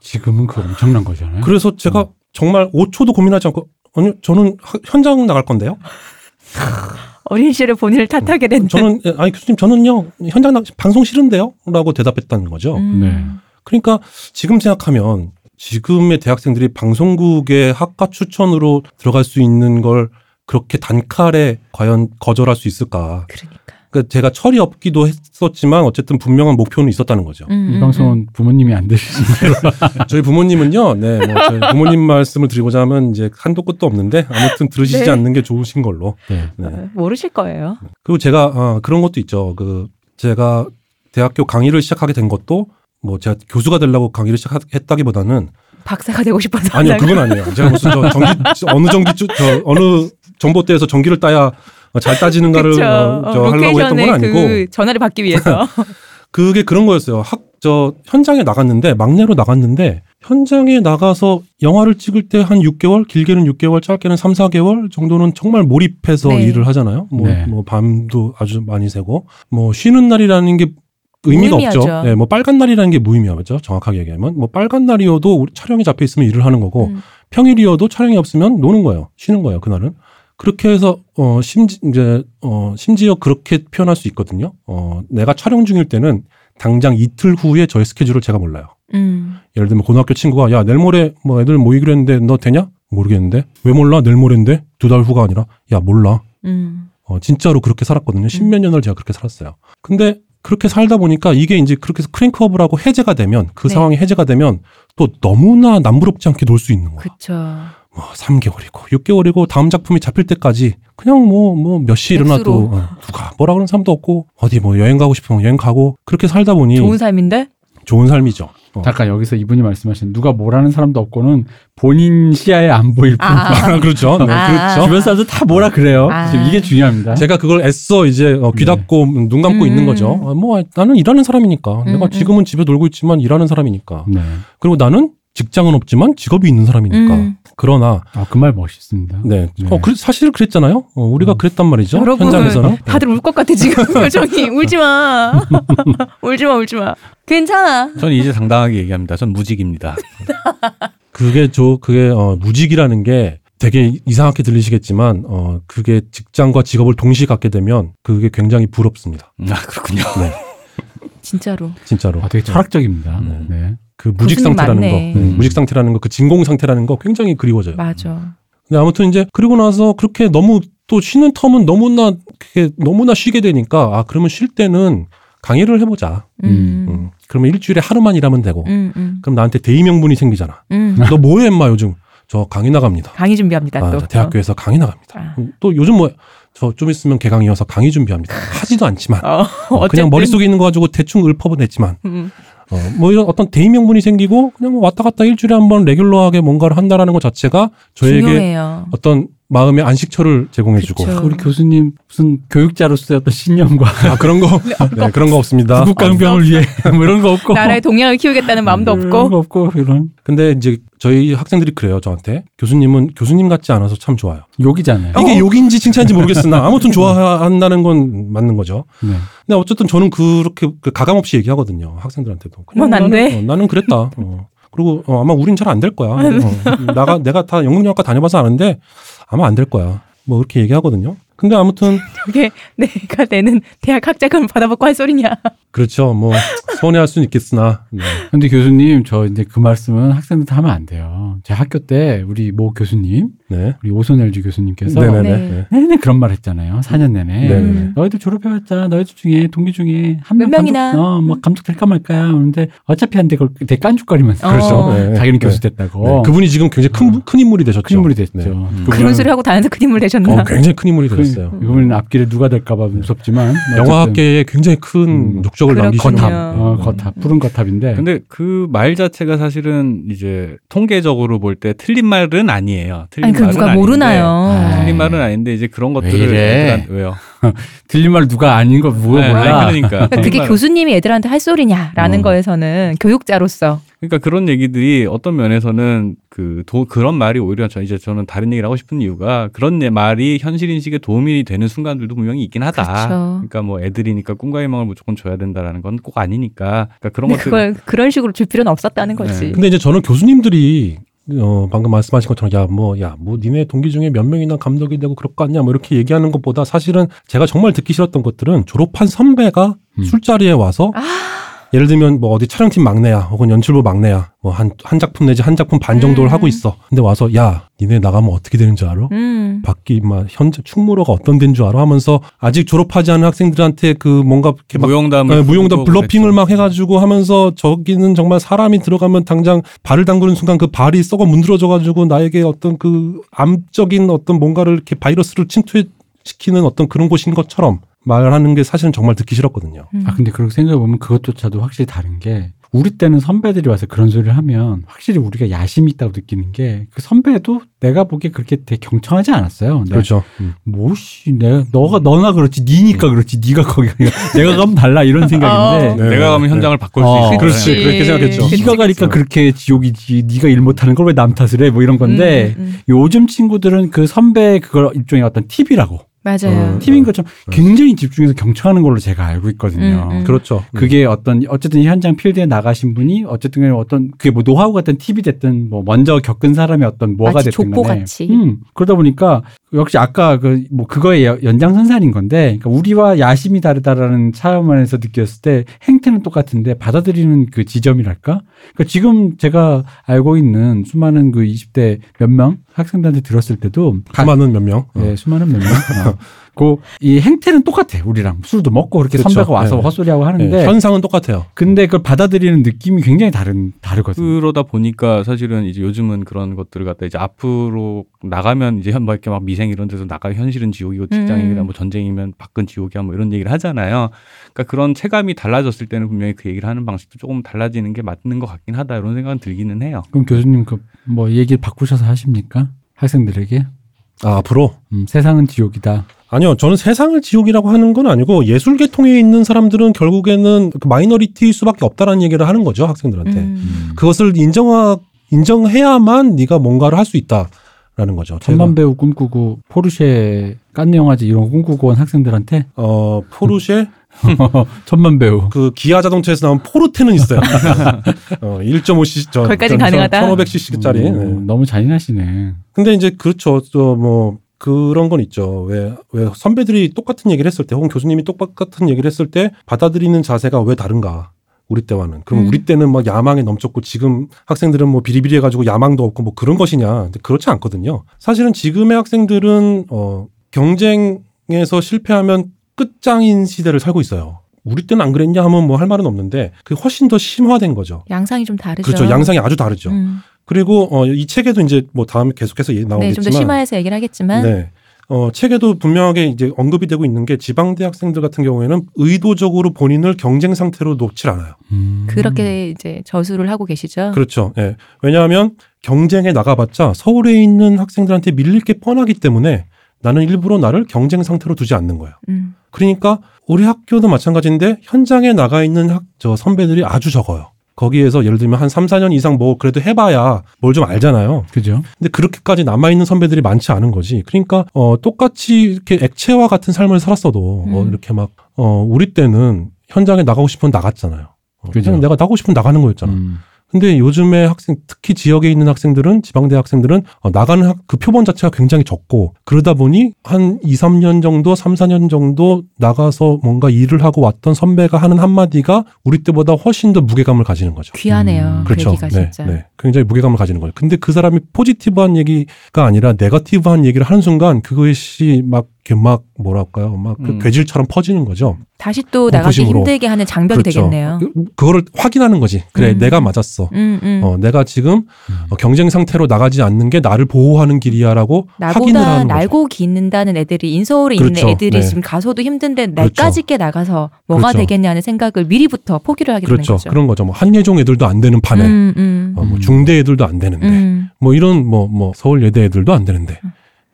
지금은 그 엄청난 거잖아요. 그래서 제가 정말 5초도 고민하지 않고 아니요 저는 하- 현장 나갈 건데요. 어린 시절에 본인을 탓하게 된다. 저는 예, 아니 교수님 저는요 현장 나 방송 싫은데요.라고 대답했다는 거죠. 음. 네. 그러니까 지금 생각하면 지금의 대학생들이 방송국의 학과 추천으로 들어갈 수 있는 걸 그렇게 단칼에 과연 거절할 수 있을까? 그러니까. 그러니까 제가 철이 없기도 했었지만 어쨌든 분명한 목표는 있었다는 거죠. 음, 이 음, 방송은 부모님이 안 들으시는 저희 부모님은요, 네, 뭐 저희 부모님 말씀을 드리고자 하면 이제 한도 끝도 없는데 아무튼 들으시지 네. 않는 게 좋으신 걸로. 네. 네. 음. 모르실 거예요. 그리고 제가 아, 그런 것도 있죠. 그 제가 대학교 강의를 시작하게 된 것도 뭐 제가 교수가 되려고 강의를 시작했다기보다는 박사가 되고 싶어서. 아니요. 그건 아니에요. 제가 무슨 저 전기 어느 전기 주- 저 어느 정보대에서 전기를 따야 잘 따지는가를 그쵸. 어, 저 어, 하려고 했던 건 로케이션에 아니고 그 전화를 받기 위해서. 그게 그런 거였어요. 학 저 현장에 나갔는데 막내로 나갔는데 현장에 나가서 영화를 찍을 때 한 6개월, 길게는 6개월, 짧게는 3, 4개월 정도는 정말 몰입해서 네. 일을 하잖아요. 뭐, 네. 뭐 밤도 아주 많이 새고 뭐 쉬는 날이라는 게 의미가 무의미하죠. 없죠. 네, 뭐 빨간 날이라는 게 무의미하죠. 정확하게 얘기하면 뭐 빨간 날이어도 우리 촬영이 잡혀 있으면 일을 하는 거고 음. 평일이어도 촬영이 없으면 노는 거예요. 쉬는 거예요. 그날은. 그렇게 해서 어 심지 이제 어 심지어 그렇게 표현할 수 있거든요. 어 내가 촬영 중일 때는 당장 이틀 후에 저의 스케줄을 제가 몰라요. 음. 예를 들면 고등학교 친구가 야 내일 모레 뭐 애들 모이기로 했는데 너 되냐? 모르겠는데 왜 몰라? 내일 모레인데 두 달 후가 아니라 야 몰라. 음. 어 진짜로 그렇게 살았거든요. 십몇 년을 제가 그렇게 살았어요. 근데 그렇게 살다 보니까 이게 이제 그렇게 해서 크랭크업을 해제가 되면 그 네. 상황이 해제가 되면 또 너무나 남부럽지 않게 놀 수 있는 거야. 그쵸. 뭐 3개월이고 6개월이고 다음 작품이 잡힐 때까지 그냥 뭐 뭐 몇 시에 일어나도. 어, 누가 뭐라 그러는 사람도 없고 어디 뭐 여행 가고 싶으면 여행 가고 그렇게 살다 보니 좋은 좋은, 삶인데? 삶이죠. 어. 잠깐 여기서 이분이 말씀하신 누가 뭐라는 사람도 없고는 본인 시야에 안 보일 뿐. 아. 그렇죠. 네, 아. 그렇죠. 주변 사람들 다 뭐라 그래요. 아. 지금 이게 중요합니다. 제가 그걸 애써 이제 어, 귀 네. 닫고 눈 감고 음. 있는 거죠. 어, 뭐 나는 일하는 사람이니까. 음, 내가 음. 지금은 집에 놀고 있지만 일하는 사람이니까. 네. 그리고 나는 직장은 없지만 직업이 있는 사람이니까. 음. 그러나 아, 그 말 멋있습니다. 네. 네. 어, 그, 사실 그랬잖아요. 어, 우리가 음. 그랬단 말이죠. 여러분, 현장에서는. 다들 울 것 같아, 지금. 표정이. 울지 마. 울지 마, 울지 마. 괜찮아. 저는 이제 당당하게 얘기합니다. 전 무직입니다. 그게 저 그게 어 무직이라는 게 되게 이상하게 들리시겠지만 어 그게 직장과 직업을 동시에 갖게 되면 그게 굉장히 부럽습니다. 아 그렇군요. 진짜로. 진짜로. 아, 되게 철학적입니다. 음. 네. 그 무직 상태라는 맞네. 거, 음, 음. 무직 상태라는 거, 그 진공 상태라는 거 굉장히 그리워져요. 맞아. 근데 아무튼 이제 그리고 나서 그렇게 너무 또 쉬는 텀은 너무나 그게 너무나 쉬게 되니까 아 그러면 쉴 때는 강의를 해보자. 음. 음, 그러면 일주일에 하루만 일하면 되고. 음, 음, 그럼 나한테 대의 명분이 생기잖아. 음. 너 뭐해 임마 요즘? 저 강의 나갑니다. 강의 준비합니다, 아, 또. 저 대학교에서 강의 나갑니다. 아. 음, 또 요즘 뭐 저 좀 있으면 개강이어서 강의 준비합니다. 하지도 않지만 어, 어. 그냥 머릿속에 있는 거 가지고 대충 읊어보냈지만 음. 어, 뭐 이런 어떤 대의 명분이 생기고 그냥 뭐 왔다 갔다 일주일에 한 번 레귤러하게 뭔가를 한다라는 것 자체가 저에게 중요해요. 어떤 마음의 안식처를 제공해주고. 우리 교수님 무슨 교육자로서의 어떤 신념과 아 그런 거 네, 그런 거 없습니다. 국강병을 위해 뭐 이런 거 없고 나라의 동향을 키우겠다는 마음도 이런 없고. 거 없고 이런 근데 이제 저희 학생들이 그래요 저한테 교수님은 교수님 같지 않아서 참 좋아요. 욕이잖아요. 이게 욕인지 칭찬인지 모르겠으나 아무튼 좋아한다는 건 맞는 거죠. 네. 근데 어쨌든 저는 그렇게 그 가감 없이 얘기하거든요 학생들한테도. 그냥 넌안 나는, 돼. 어, 나는 그랬다. 어. 그리고 어, 아마 우린 잘 안 될 거야. 어, 나가 내가 다 연극영화과 다녀봐서 아는데 아마 안 될 거야. 뭐 그렇게 얘기하거든요. 근데 아무튼 그게 내가 내는 대학 학자금을 받아먹고 할 소리냐. 그렇죠. 뭐 서운해할 수는 있겠으나 네. 근데 교수님 저 이제 그 말씀은 학생들한테 하면 안 돼요. 제 학교 때 우리 모 교수님, 네. 우리 오선엘주 교수님께서 네네네. 네. 네. 내내 그런 말 했잖아요. 4년 내내. 네. 음. 너희들 졸업해봤자 너희들 중에 동기 중에 한 몇명 명이나. 감독, 어, 뭐 감독 될까 말까야 하는데 어차피 한데 그걸 되게 깐죽거리면서 어. 그렇죠. 네. 자기는 네. 교수 됐다고. 네. 그분이 지금 굉장히 큰, 큰 인물이 되셨죠. 큰 인물이 됐죠. 네. 그런 소리 하고 다른데 큰 힘을 내셨나? 어, 굉장히 큰 인물이 그- 되셨어요. 이분은 앞길에 누가 될까봐 무섭지만 어쨌든 영화학계에 굉장히 큰 음. 족적을 남기신. 거탑, 어, 거탑, 푸른 거탑인데. 근데 그 말 자체가 사실은 이제 통계적으로 볼 때 틀린 말은 아니에요. 틀린 아니, 말은 누가 아닌데, 모르나요? 아, 틀린 말은 아닌데 이제 그런 것들을 이래? 애들한테- 왜요? 들린 말 누가 아닌 거 뭐가 네, 몰라. 아니, 그러니까. 그러니까 그게 교수님이 애들한테 할 소리냐라는 어. 거에서는 교육자로서 그러니까 그런 얘기들이 어떤 면에서는 그 도, 그런 말이 오히려 저 이제 저는 다른 얘기를 하고 싶은 이유가 그런 내 말이 현실 인식에 도움이 되는 순간들도 분명히 있긴 하다. 그렇죠. 그러니까 뭐 애들이니까 꿈과 희망을 무조건 줘야 된다라는 건 꼭 아니니까. 그러니까 그런 것들 그걸 그런 식으로 줄 필요는 없었다는 거지. 네. 근데 이제 저는 교수님들이 어, 방금 말씀하신 것처럼 야, 뭐, 야, 뭐, 니네 동기 중에 몇 명이나 감독이 되고 그럴 거 아니야, 뭐, 이렇게 얘기하는 것보다 사실은 제가 정말 듣기 싫었던 것들은 졸업한 선배가 음. 술자리에 와서 아. 예를 들면 뭐 어디 촬영팀 막내야 혹은 연출부 막내야 뭐 한 한 작품 내지 한 작품 반 정도를 음. 하고 있어. 근데 와서 야 니네 나가면 어떻게 되는 줄 알아? 음. 밖이 막 현재 충무로가 어떤 데인 줄 알아? 하면서 아직 졸업하지 않은 학생들한테 그 뭔가 이렇게 막 무용담을 네, 무용담 블러핑을 그랬죠. 막 해가지고 하면서 저기는 정말 사람이 들어가면 당장 발을 담그는 순간 그 발이 썩어 문드러져가지고 나에게 어떤 그 암적인 어떤 뭔가를 이렇게 바이러스를 침투시키는 어떤 그런 곳인 것처럼 말하는 게 사실은 정말 듣기 싫었거든요. 음. 아 근데 그렇게 생각해 보면 그것조차도 확실히 다른 게 우리 때는 선배들이 와서 그런 소리를 하면 확실히 우리가 야심이 있다고 느끼는 게 그 선배도 내가 보기에 그렇게 되게 경청하지 않았어요. 그렇죠. 음. 뭐씨 내가 너가 너나 그렇지 니니까 그렇지 네가 거기 가니까 내가 가면 달라 이런 생각인데 네. 내가 가면 네. 현장을 바꿀 어, 수 있어. 그렇지. 그렇게 생각했죠. 그치, 네가 가니까 그치. 그렇게 지옥이지 네가 일 못하는 걸 왜 남 탓을 해 뭐 이런 건데 음, 음, 요즘 친구들은 그 선배 그걸 일종의 어떤 팁이라고 맞아요. 어, 팁인 것처럼 굉장히 집중해서 경청하는 걸로 제가 알고 있거든요. 음, 음. 그렇죠. 음. 그게 어떤 어쨌든 현장 필드에 나가신 분이 어쨌든 간에 어떤 그게 뭐 노하우 같은 팁이 됐든 뭐 먼저 겪은 사람의 어떤 뭐가 마치 됐든 간에 족보같이. 음, 그러다 보니까 역시 아까 그 뭐 그거의 여- 연장선상인 건데 그러니까 우리와 야심이 다르다라는 차원에서 느꼈을 때 행태는 똑같은데 받아들이는 그 지점이랄까? 그러니까 지금 제가 알고 있는 수많은 그 20대 몇 명 학생들한테 들었을 때도 가- 수많은 몇 명. 어. 네, 수많은 몇 명. 어. 그이 행태는 똑같아. 우리랑 술도 먹고 그렇게 그렇죠. 선배가 와서 네. 헛소리하고 하는데 네, 현상은 똑같아요. 근데 그걸 받아들이는 느낌이 굉장히 다른 다르거든요. 그러다 보니까 사실은 이제 요즘은 그런 것들을 갖다 이제 앞으로 나가면 이제 현- 뭐 이렇게 막 미생 이런 데서 나가 현실은 지옥이고 직장이나 음. 뭐 전쟁이면 밖은 지옥이야 뭐 이런 얘기를 하잖아요. 그러니까 그런 체감이 달라졌을 때는 분명히 그 얘기를 하는 방식도 조금 달라지는 게 맞는 것 같긴 하다 이런 생각은 들기는 해요. 그럼 교수님 그 뭐 얘기를 바꾸셔서 하십니까? 학생들에게 아, 앞으로 음, 세상은 지옥이다. 아니요, 저는 세상을 지옥이라고 하는 건 아니고 예술 계통에 있는 사람들은 결국에는 그 마이너리티일 수밖에 없다라는 얘기를 하는 거죠 학생들한테. 음. 그것을 인정하 인정해야만 네가 뭔가를 할 수 있다라는 거죠. 천만 배우 꿈꾸고 포르쉐 깐느 영화제 이런 거 꿈꾸고 온 학생들한테 어 포르쉐 천만 배우. 그 기아 자동차에서 나온 포르테는 있어요. 어 1.5cc 저 거기까지 저- 가능하다? 1,500cc짜리. 네. 음, 너무 잔인하시네. 근데 이제 그렇죠. 또뭐 그런 건 있죠. 왜, 왜 선배들이 똑같은 얘기를 했을 때, 혹은 교수님이 똑같은 얘기를 했을 때, 받아들이는 자세가 왜 다른가? 우리 때와는. 그럼 음. 우리 때는 막 야망에 넘쳤고, 지금 학생들은 뭐 비리비리 해가지고 야망도 없고 뭐 그런 것이냐. 근데 그렇지 않거든요. 사실은 지금의 학생들은, 어, 경쟁에서 실패하면 끝장인 시대를 살고 있어요. 우리 때는 안 그랬냐 하면 뭐 할 말은 없는데, 그게 훨씬 더 심화된 거죠. 양상이 좀 다르죠. 그렇죠. 양상이 아주 다르죠. 음. 그리고 어, 이 책에도 이제 뭐 다음에 계속해서 얘기 네, 나오겠지만 좀더 심화해서 얘기를 하겠지만 네. 어, 책에도 분명하게 이제 언급이 되고 있는 게 지방 대 학생들 같은 경우에는 의도적으로 본인을 경쟁 상태로 놓질 않아요. 음. 그렇게 이제 저수를 하고 계시죠. 그렇죠. 예. 왜냐하면 경쟁에 나가봤자 서울에 있는 학생들한테 밀릴 게 뻔하기 때문에 나는 일부러 나를 경쟁 상태로 두지 않는 거예요. 음. 그러니까 우리 학교도 마찬가지인데 현장에 나가 있는 학, 저 선배들이 아주 적어요. 거기에서 예를 들면 한 3, 4년 이상 뭐 그래도 해봐야 뭘 좀 알잖아요. 그죠? 근데 그렇게까지 남아있는 선배들이 많지 않은 거지. 그러니까, 어, 똑같이 이렇게 액체와 같은 삶을 살았어도, 어, 음. 이렇게 막, 어, 우리 때는 현장에 나가고 싶으면 나갔잖아요. 어, 그죠. 그냥 내가 나가고 싶으면 나가는 거였잖아. 음. 근데 요즘에 학생 특히 지역에 있는 학생들은 지방대 학생들은 어, 나가는 학- 그 표본 자체가 굉장히 적고 그러다 보니 한 2, 3년 정도, 3, 4년 정도 나가서 뭔가 일을 하고 왔던 선배가 하는 한마디가 우리 때보다 훨씬 더 무게감을 가지는 거죠. 귀하네요. 음, 그 그렇죠. 얘기가 네, 진짜. 네. 굉장히 무게감을 가지는 거예요. 근데 그 사람이 포지티브한 얘기가 아니라 네거티브한 얘기를 하는 순간 그것이 막 이렇게 막 뭐랄까요, 막그 음. 괴질처럼 퍼지는 거죠. 다시 또 나가기 공포심으로. 힘들게 하는 장벽이 그렇죠. 되겠네요. 그- 그거를 확인하는 거지. 그래, 음. 내가 맞았어. 음, 음. 어, 내가 지금 음. 어, 경쟁 상태로 나가지 않는 게 나를 보호하는 길이야라고 확인을 나보다 하는 거죠. 날고 기는다는 애들이 인서울에 그렇죠. 있는 애들이 네. 지금 가서도 힘든데 그렇죠. 날까지 게 나가서 뭐가 그렇죠. 되겠냐는 생각을 미리부터 포기를 하게 그렇죠. 되는 거죠. 그런 거죠. 뭐 한예종 애들도 안 되는 판에, 음, 음. 어, 뭐 음. 중대 애들도 안 되는데, 음. 뭐 이런 뭐뭐 서울 예대 애들도 안 되는데,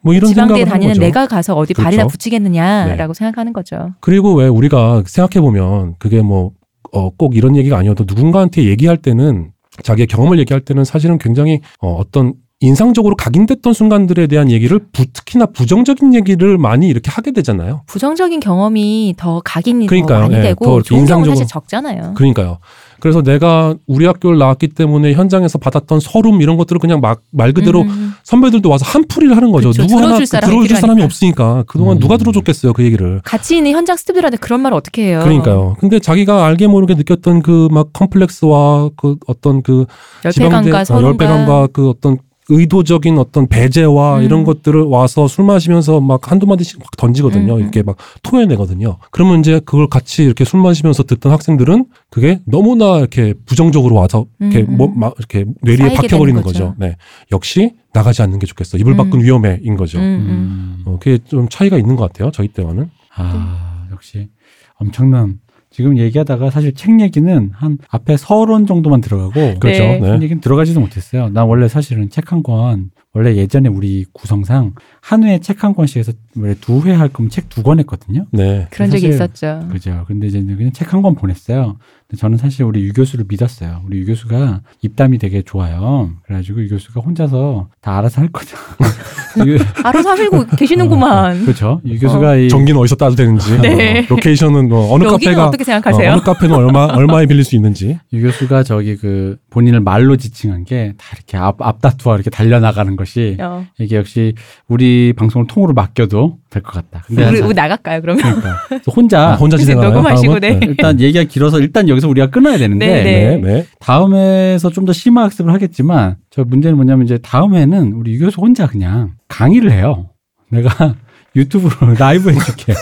뭐 이런 하는 다니는. 내가 가서 어디 발이나 그렇죠. 붙이겠느냐라고 생각하는 거죠. 그리고 왜 우리가 생각해 보면 그게 뭐 어, 꼭 이런 얘기가 아니어도 누군가한테 얘기할 때는 자기의 경험을 얘기할 때는 사실은 굉장히 어, 어떤 인상적으로 각인됐던 순간들에 대한 얘기를 부, 특히나 부정적인 얘기를 많이 이렇게 하게 되잖아요. 부정적인 경험이 더 각인이 그러니까요. 더 많이 예, 되고 더 인상적으로. 사실 적잖아요. 그러니까요. 그래서 내가 우리 학교를 나왔기 때문에 현장에서 받았던 서름 이런 것들을 그냥 막 말 그대로 음. 선배들도 와서 한풀이를 하는 거죠. 그쵸, 누구 하나 들어줄 그 사람이 들어줄 사람이. 없으니까 그동안 음. 누가 들어줬겠어요 그 얘기를. 같이 있는 현장 스태프들한테 그런 말을 어떻게 해요? 그러니까요. 근데 자기가 알게 모르게 느꼈던 그 막 컴플렉스와 그 어떤 그 열패감과 어, 서로가 열배감과 그 어떤 의도적인 어떤 배제와 음. 이런 것들을 와서 술 마시면서 막 한두 마디씩 막 던지거든요. 음, 음. 이렇게 막 토해내거든요. 그러면 이제 그걸 같이 이렇게 술 마시면서 듣던 학생들은 그게 너무나 이렇게 부정적으로 와서 이렇게 음, 음. 뭐, 막 이렇게 뇌리에 박혀버리는 거죠. 거죠. 네. 역시 나가지 않는 게 좋겠어. 이불 음. 밖은 위험해인 거죠. 음. 어, 그게 좀 차이가 있는 것 같아요. 저희 때와는. 아, 역시 엄청난. 지금 얘기하다가 사실 책 얘기는 한 앞에 서론 정도만 들어가고 그렇죠. 네. 네. 책 얘기는 들어가지도 못했어요. 난 원래 사실은 책 한 권, 원래 예전에 우리 구성상 한 회에 책 한 권씩 해서 원래 두 회 할 거면 책 두 권 했거든요. 네. 그런 적이 있었죠. 그죠. 근데 이제 그냥 책 한 권 보냈어요. 근데 저는 사실 우리 유 교수를 믿었어요. 우리 유 교수가 입담이 되게 좋아요. 그래가지고 유 교수가 혼자서 다 알아서 할 거죠. 유- 알아서 하시고 계시는구만. 그렇죠. 유 교수가 이 전기는 어디서 따도 되는지. 네. 어, 로케이션은 뭐 어느 여기는 카페가 어떻게 어, 생각하세요? 어 느 카페는 얼마 얼마에 빌릴 수 있는지. 유 교수가 저기 그 본인을 말로 지칭한 게 다 이렇게 앞, 앞다투어 이렇게 달려 나가는 것이 어. 이게 역시 우리 방송을 통으로 맡겨도 될 것 같다. 근데 우리, 한- 우리 나갈까요, 그러면? 그러니까 혼자 아, 혼자 진행하나요? 녹음하시고, 다음은? 네. 일단 얘기가 길어서 일단 여기서 우리가 끊어야 되는데 네, 네, 네. 다음에서 좀 더 심화 학습을 하겠지만 저 문제는 뭐냐면 이제 다음에는 우리 유 교수 혼자 그냥 강의를 해요. 내가 유튜브로 라이브 해줄게.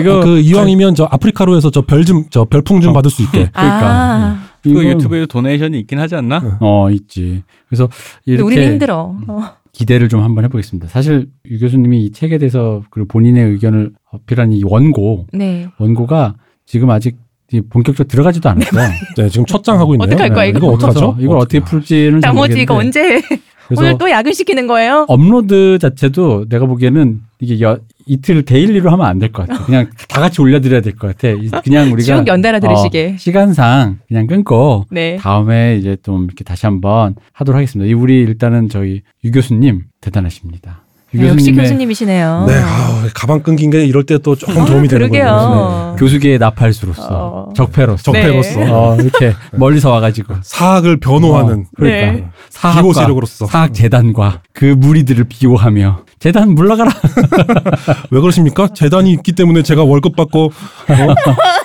이거 그 이왕이면 저 아프리카로에서 저 별 좀 저 별풍 좀 받을 수 있게. 그러니까. 아, 그 이거 유튜브에 donation이 있긴 하지 않나? 어 있지. 그래서 이렇게 우리는 힘들어. 어. 기대를 좀 한번 해보겠습니다. 사실 유 교수님이 이 책에 대해서 그리고 본인의 의견을 어필한 이 원고 네. 원고가 지금 아직 이 본격적으로 들어가지도 않았어요. 네, 지금 첫 장 하고 있네요. 어떡할 거야, 네, 이거? 이거 어떡하죠? 이걸 어떻게 풀지는 잘 나머지 이거 언제 오늘 또 야근시키는 거예요? 업로드 자체도 내가 보기에는 이게 여- 이틀 daily로 하면 안 될 것 같아. 그냥 다 같이 올려드려야 될 것 같아. 이- 그냥 우리가 쭉 연달아 들으시게. 어, 시간상 그냥 끊고 네. 다음에 이제 좀 이렇게 다시 한번 하도록 하겠습니다. 이 우리 일단은 저희 유 교수님 대단하십니다. 유 네, 역시 교수님의 교수님이시네요. 네, 아, 가방 끊긴 게 이럴 때 또 조금 아, 도움이 되는 그러게요. 거예요. 네. 교수계의 나팔수로서 어. 적폐로서 네. 적폐로서 어, 이렇게 멀리서 와가지고 사학을 변호하는 그러니까 네. 사학과 세력으로서 사학 재단과 그 무리들을 비호하며 재단 물러가라. 왜 그러십니까? 재단이 있기 때문에 제가 월급 받고 어?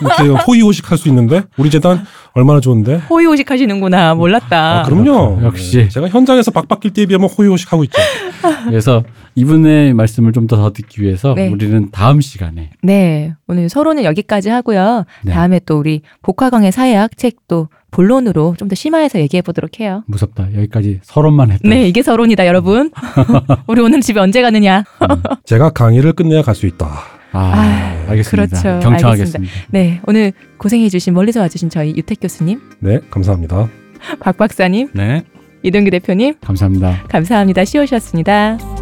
이렇게 호의호식 할 수 있는데 우리 재단 얼마나 좋은데? 호의호식 하시는구나. 몰랐다. 아, 그럼요. 역시. 네, 제가 현장에서 박 바뀔 때에 비하면 호의호식 하고 있죠. 그래서 이분의 말씀을 좀 더 듣기 위해서 네. 우리는 다음 시간에 네. 오늘 서로는 여기까지 하고요. 네. 다음에 또 우리 복화강의 사회학 책도 본론으로 좀 더 심화해서 얘기해 보도록 해요. 무섭다. 여기까지 서론만 했다. 네, 이게 서론이다, 여러분. 우리 오늘 집에 언제 가느냐? 제가 강의를 끝내야 갈 수 있다. 아, 아, 알겠습니다. 그렇죠. 경청하겠습니다. 네, 오늘 고생해주신 멀리서 와주신 저희 유택 교수님, 네, 감사합니다. 박 박사님, 네. 이동규 대표님, 감사합니다. 감사합니다. 쉬우셨습니다.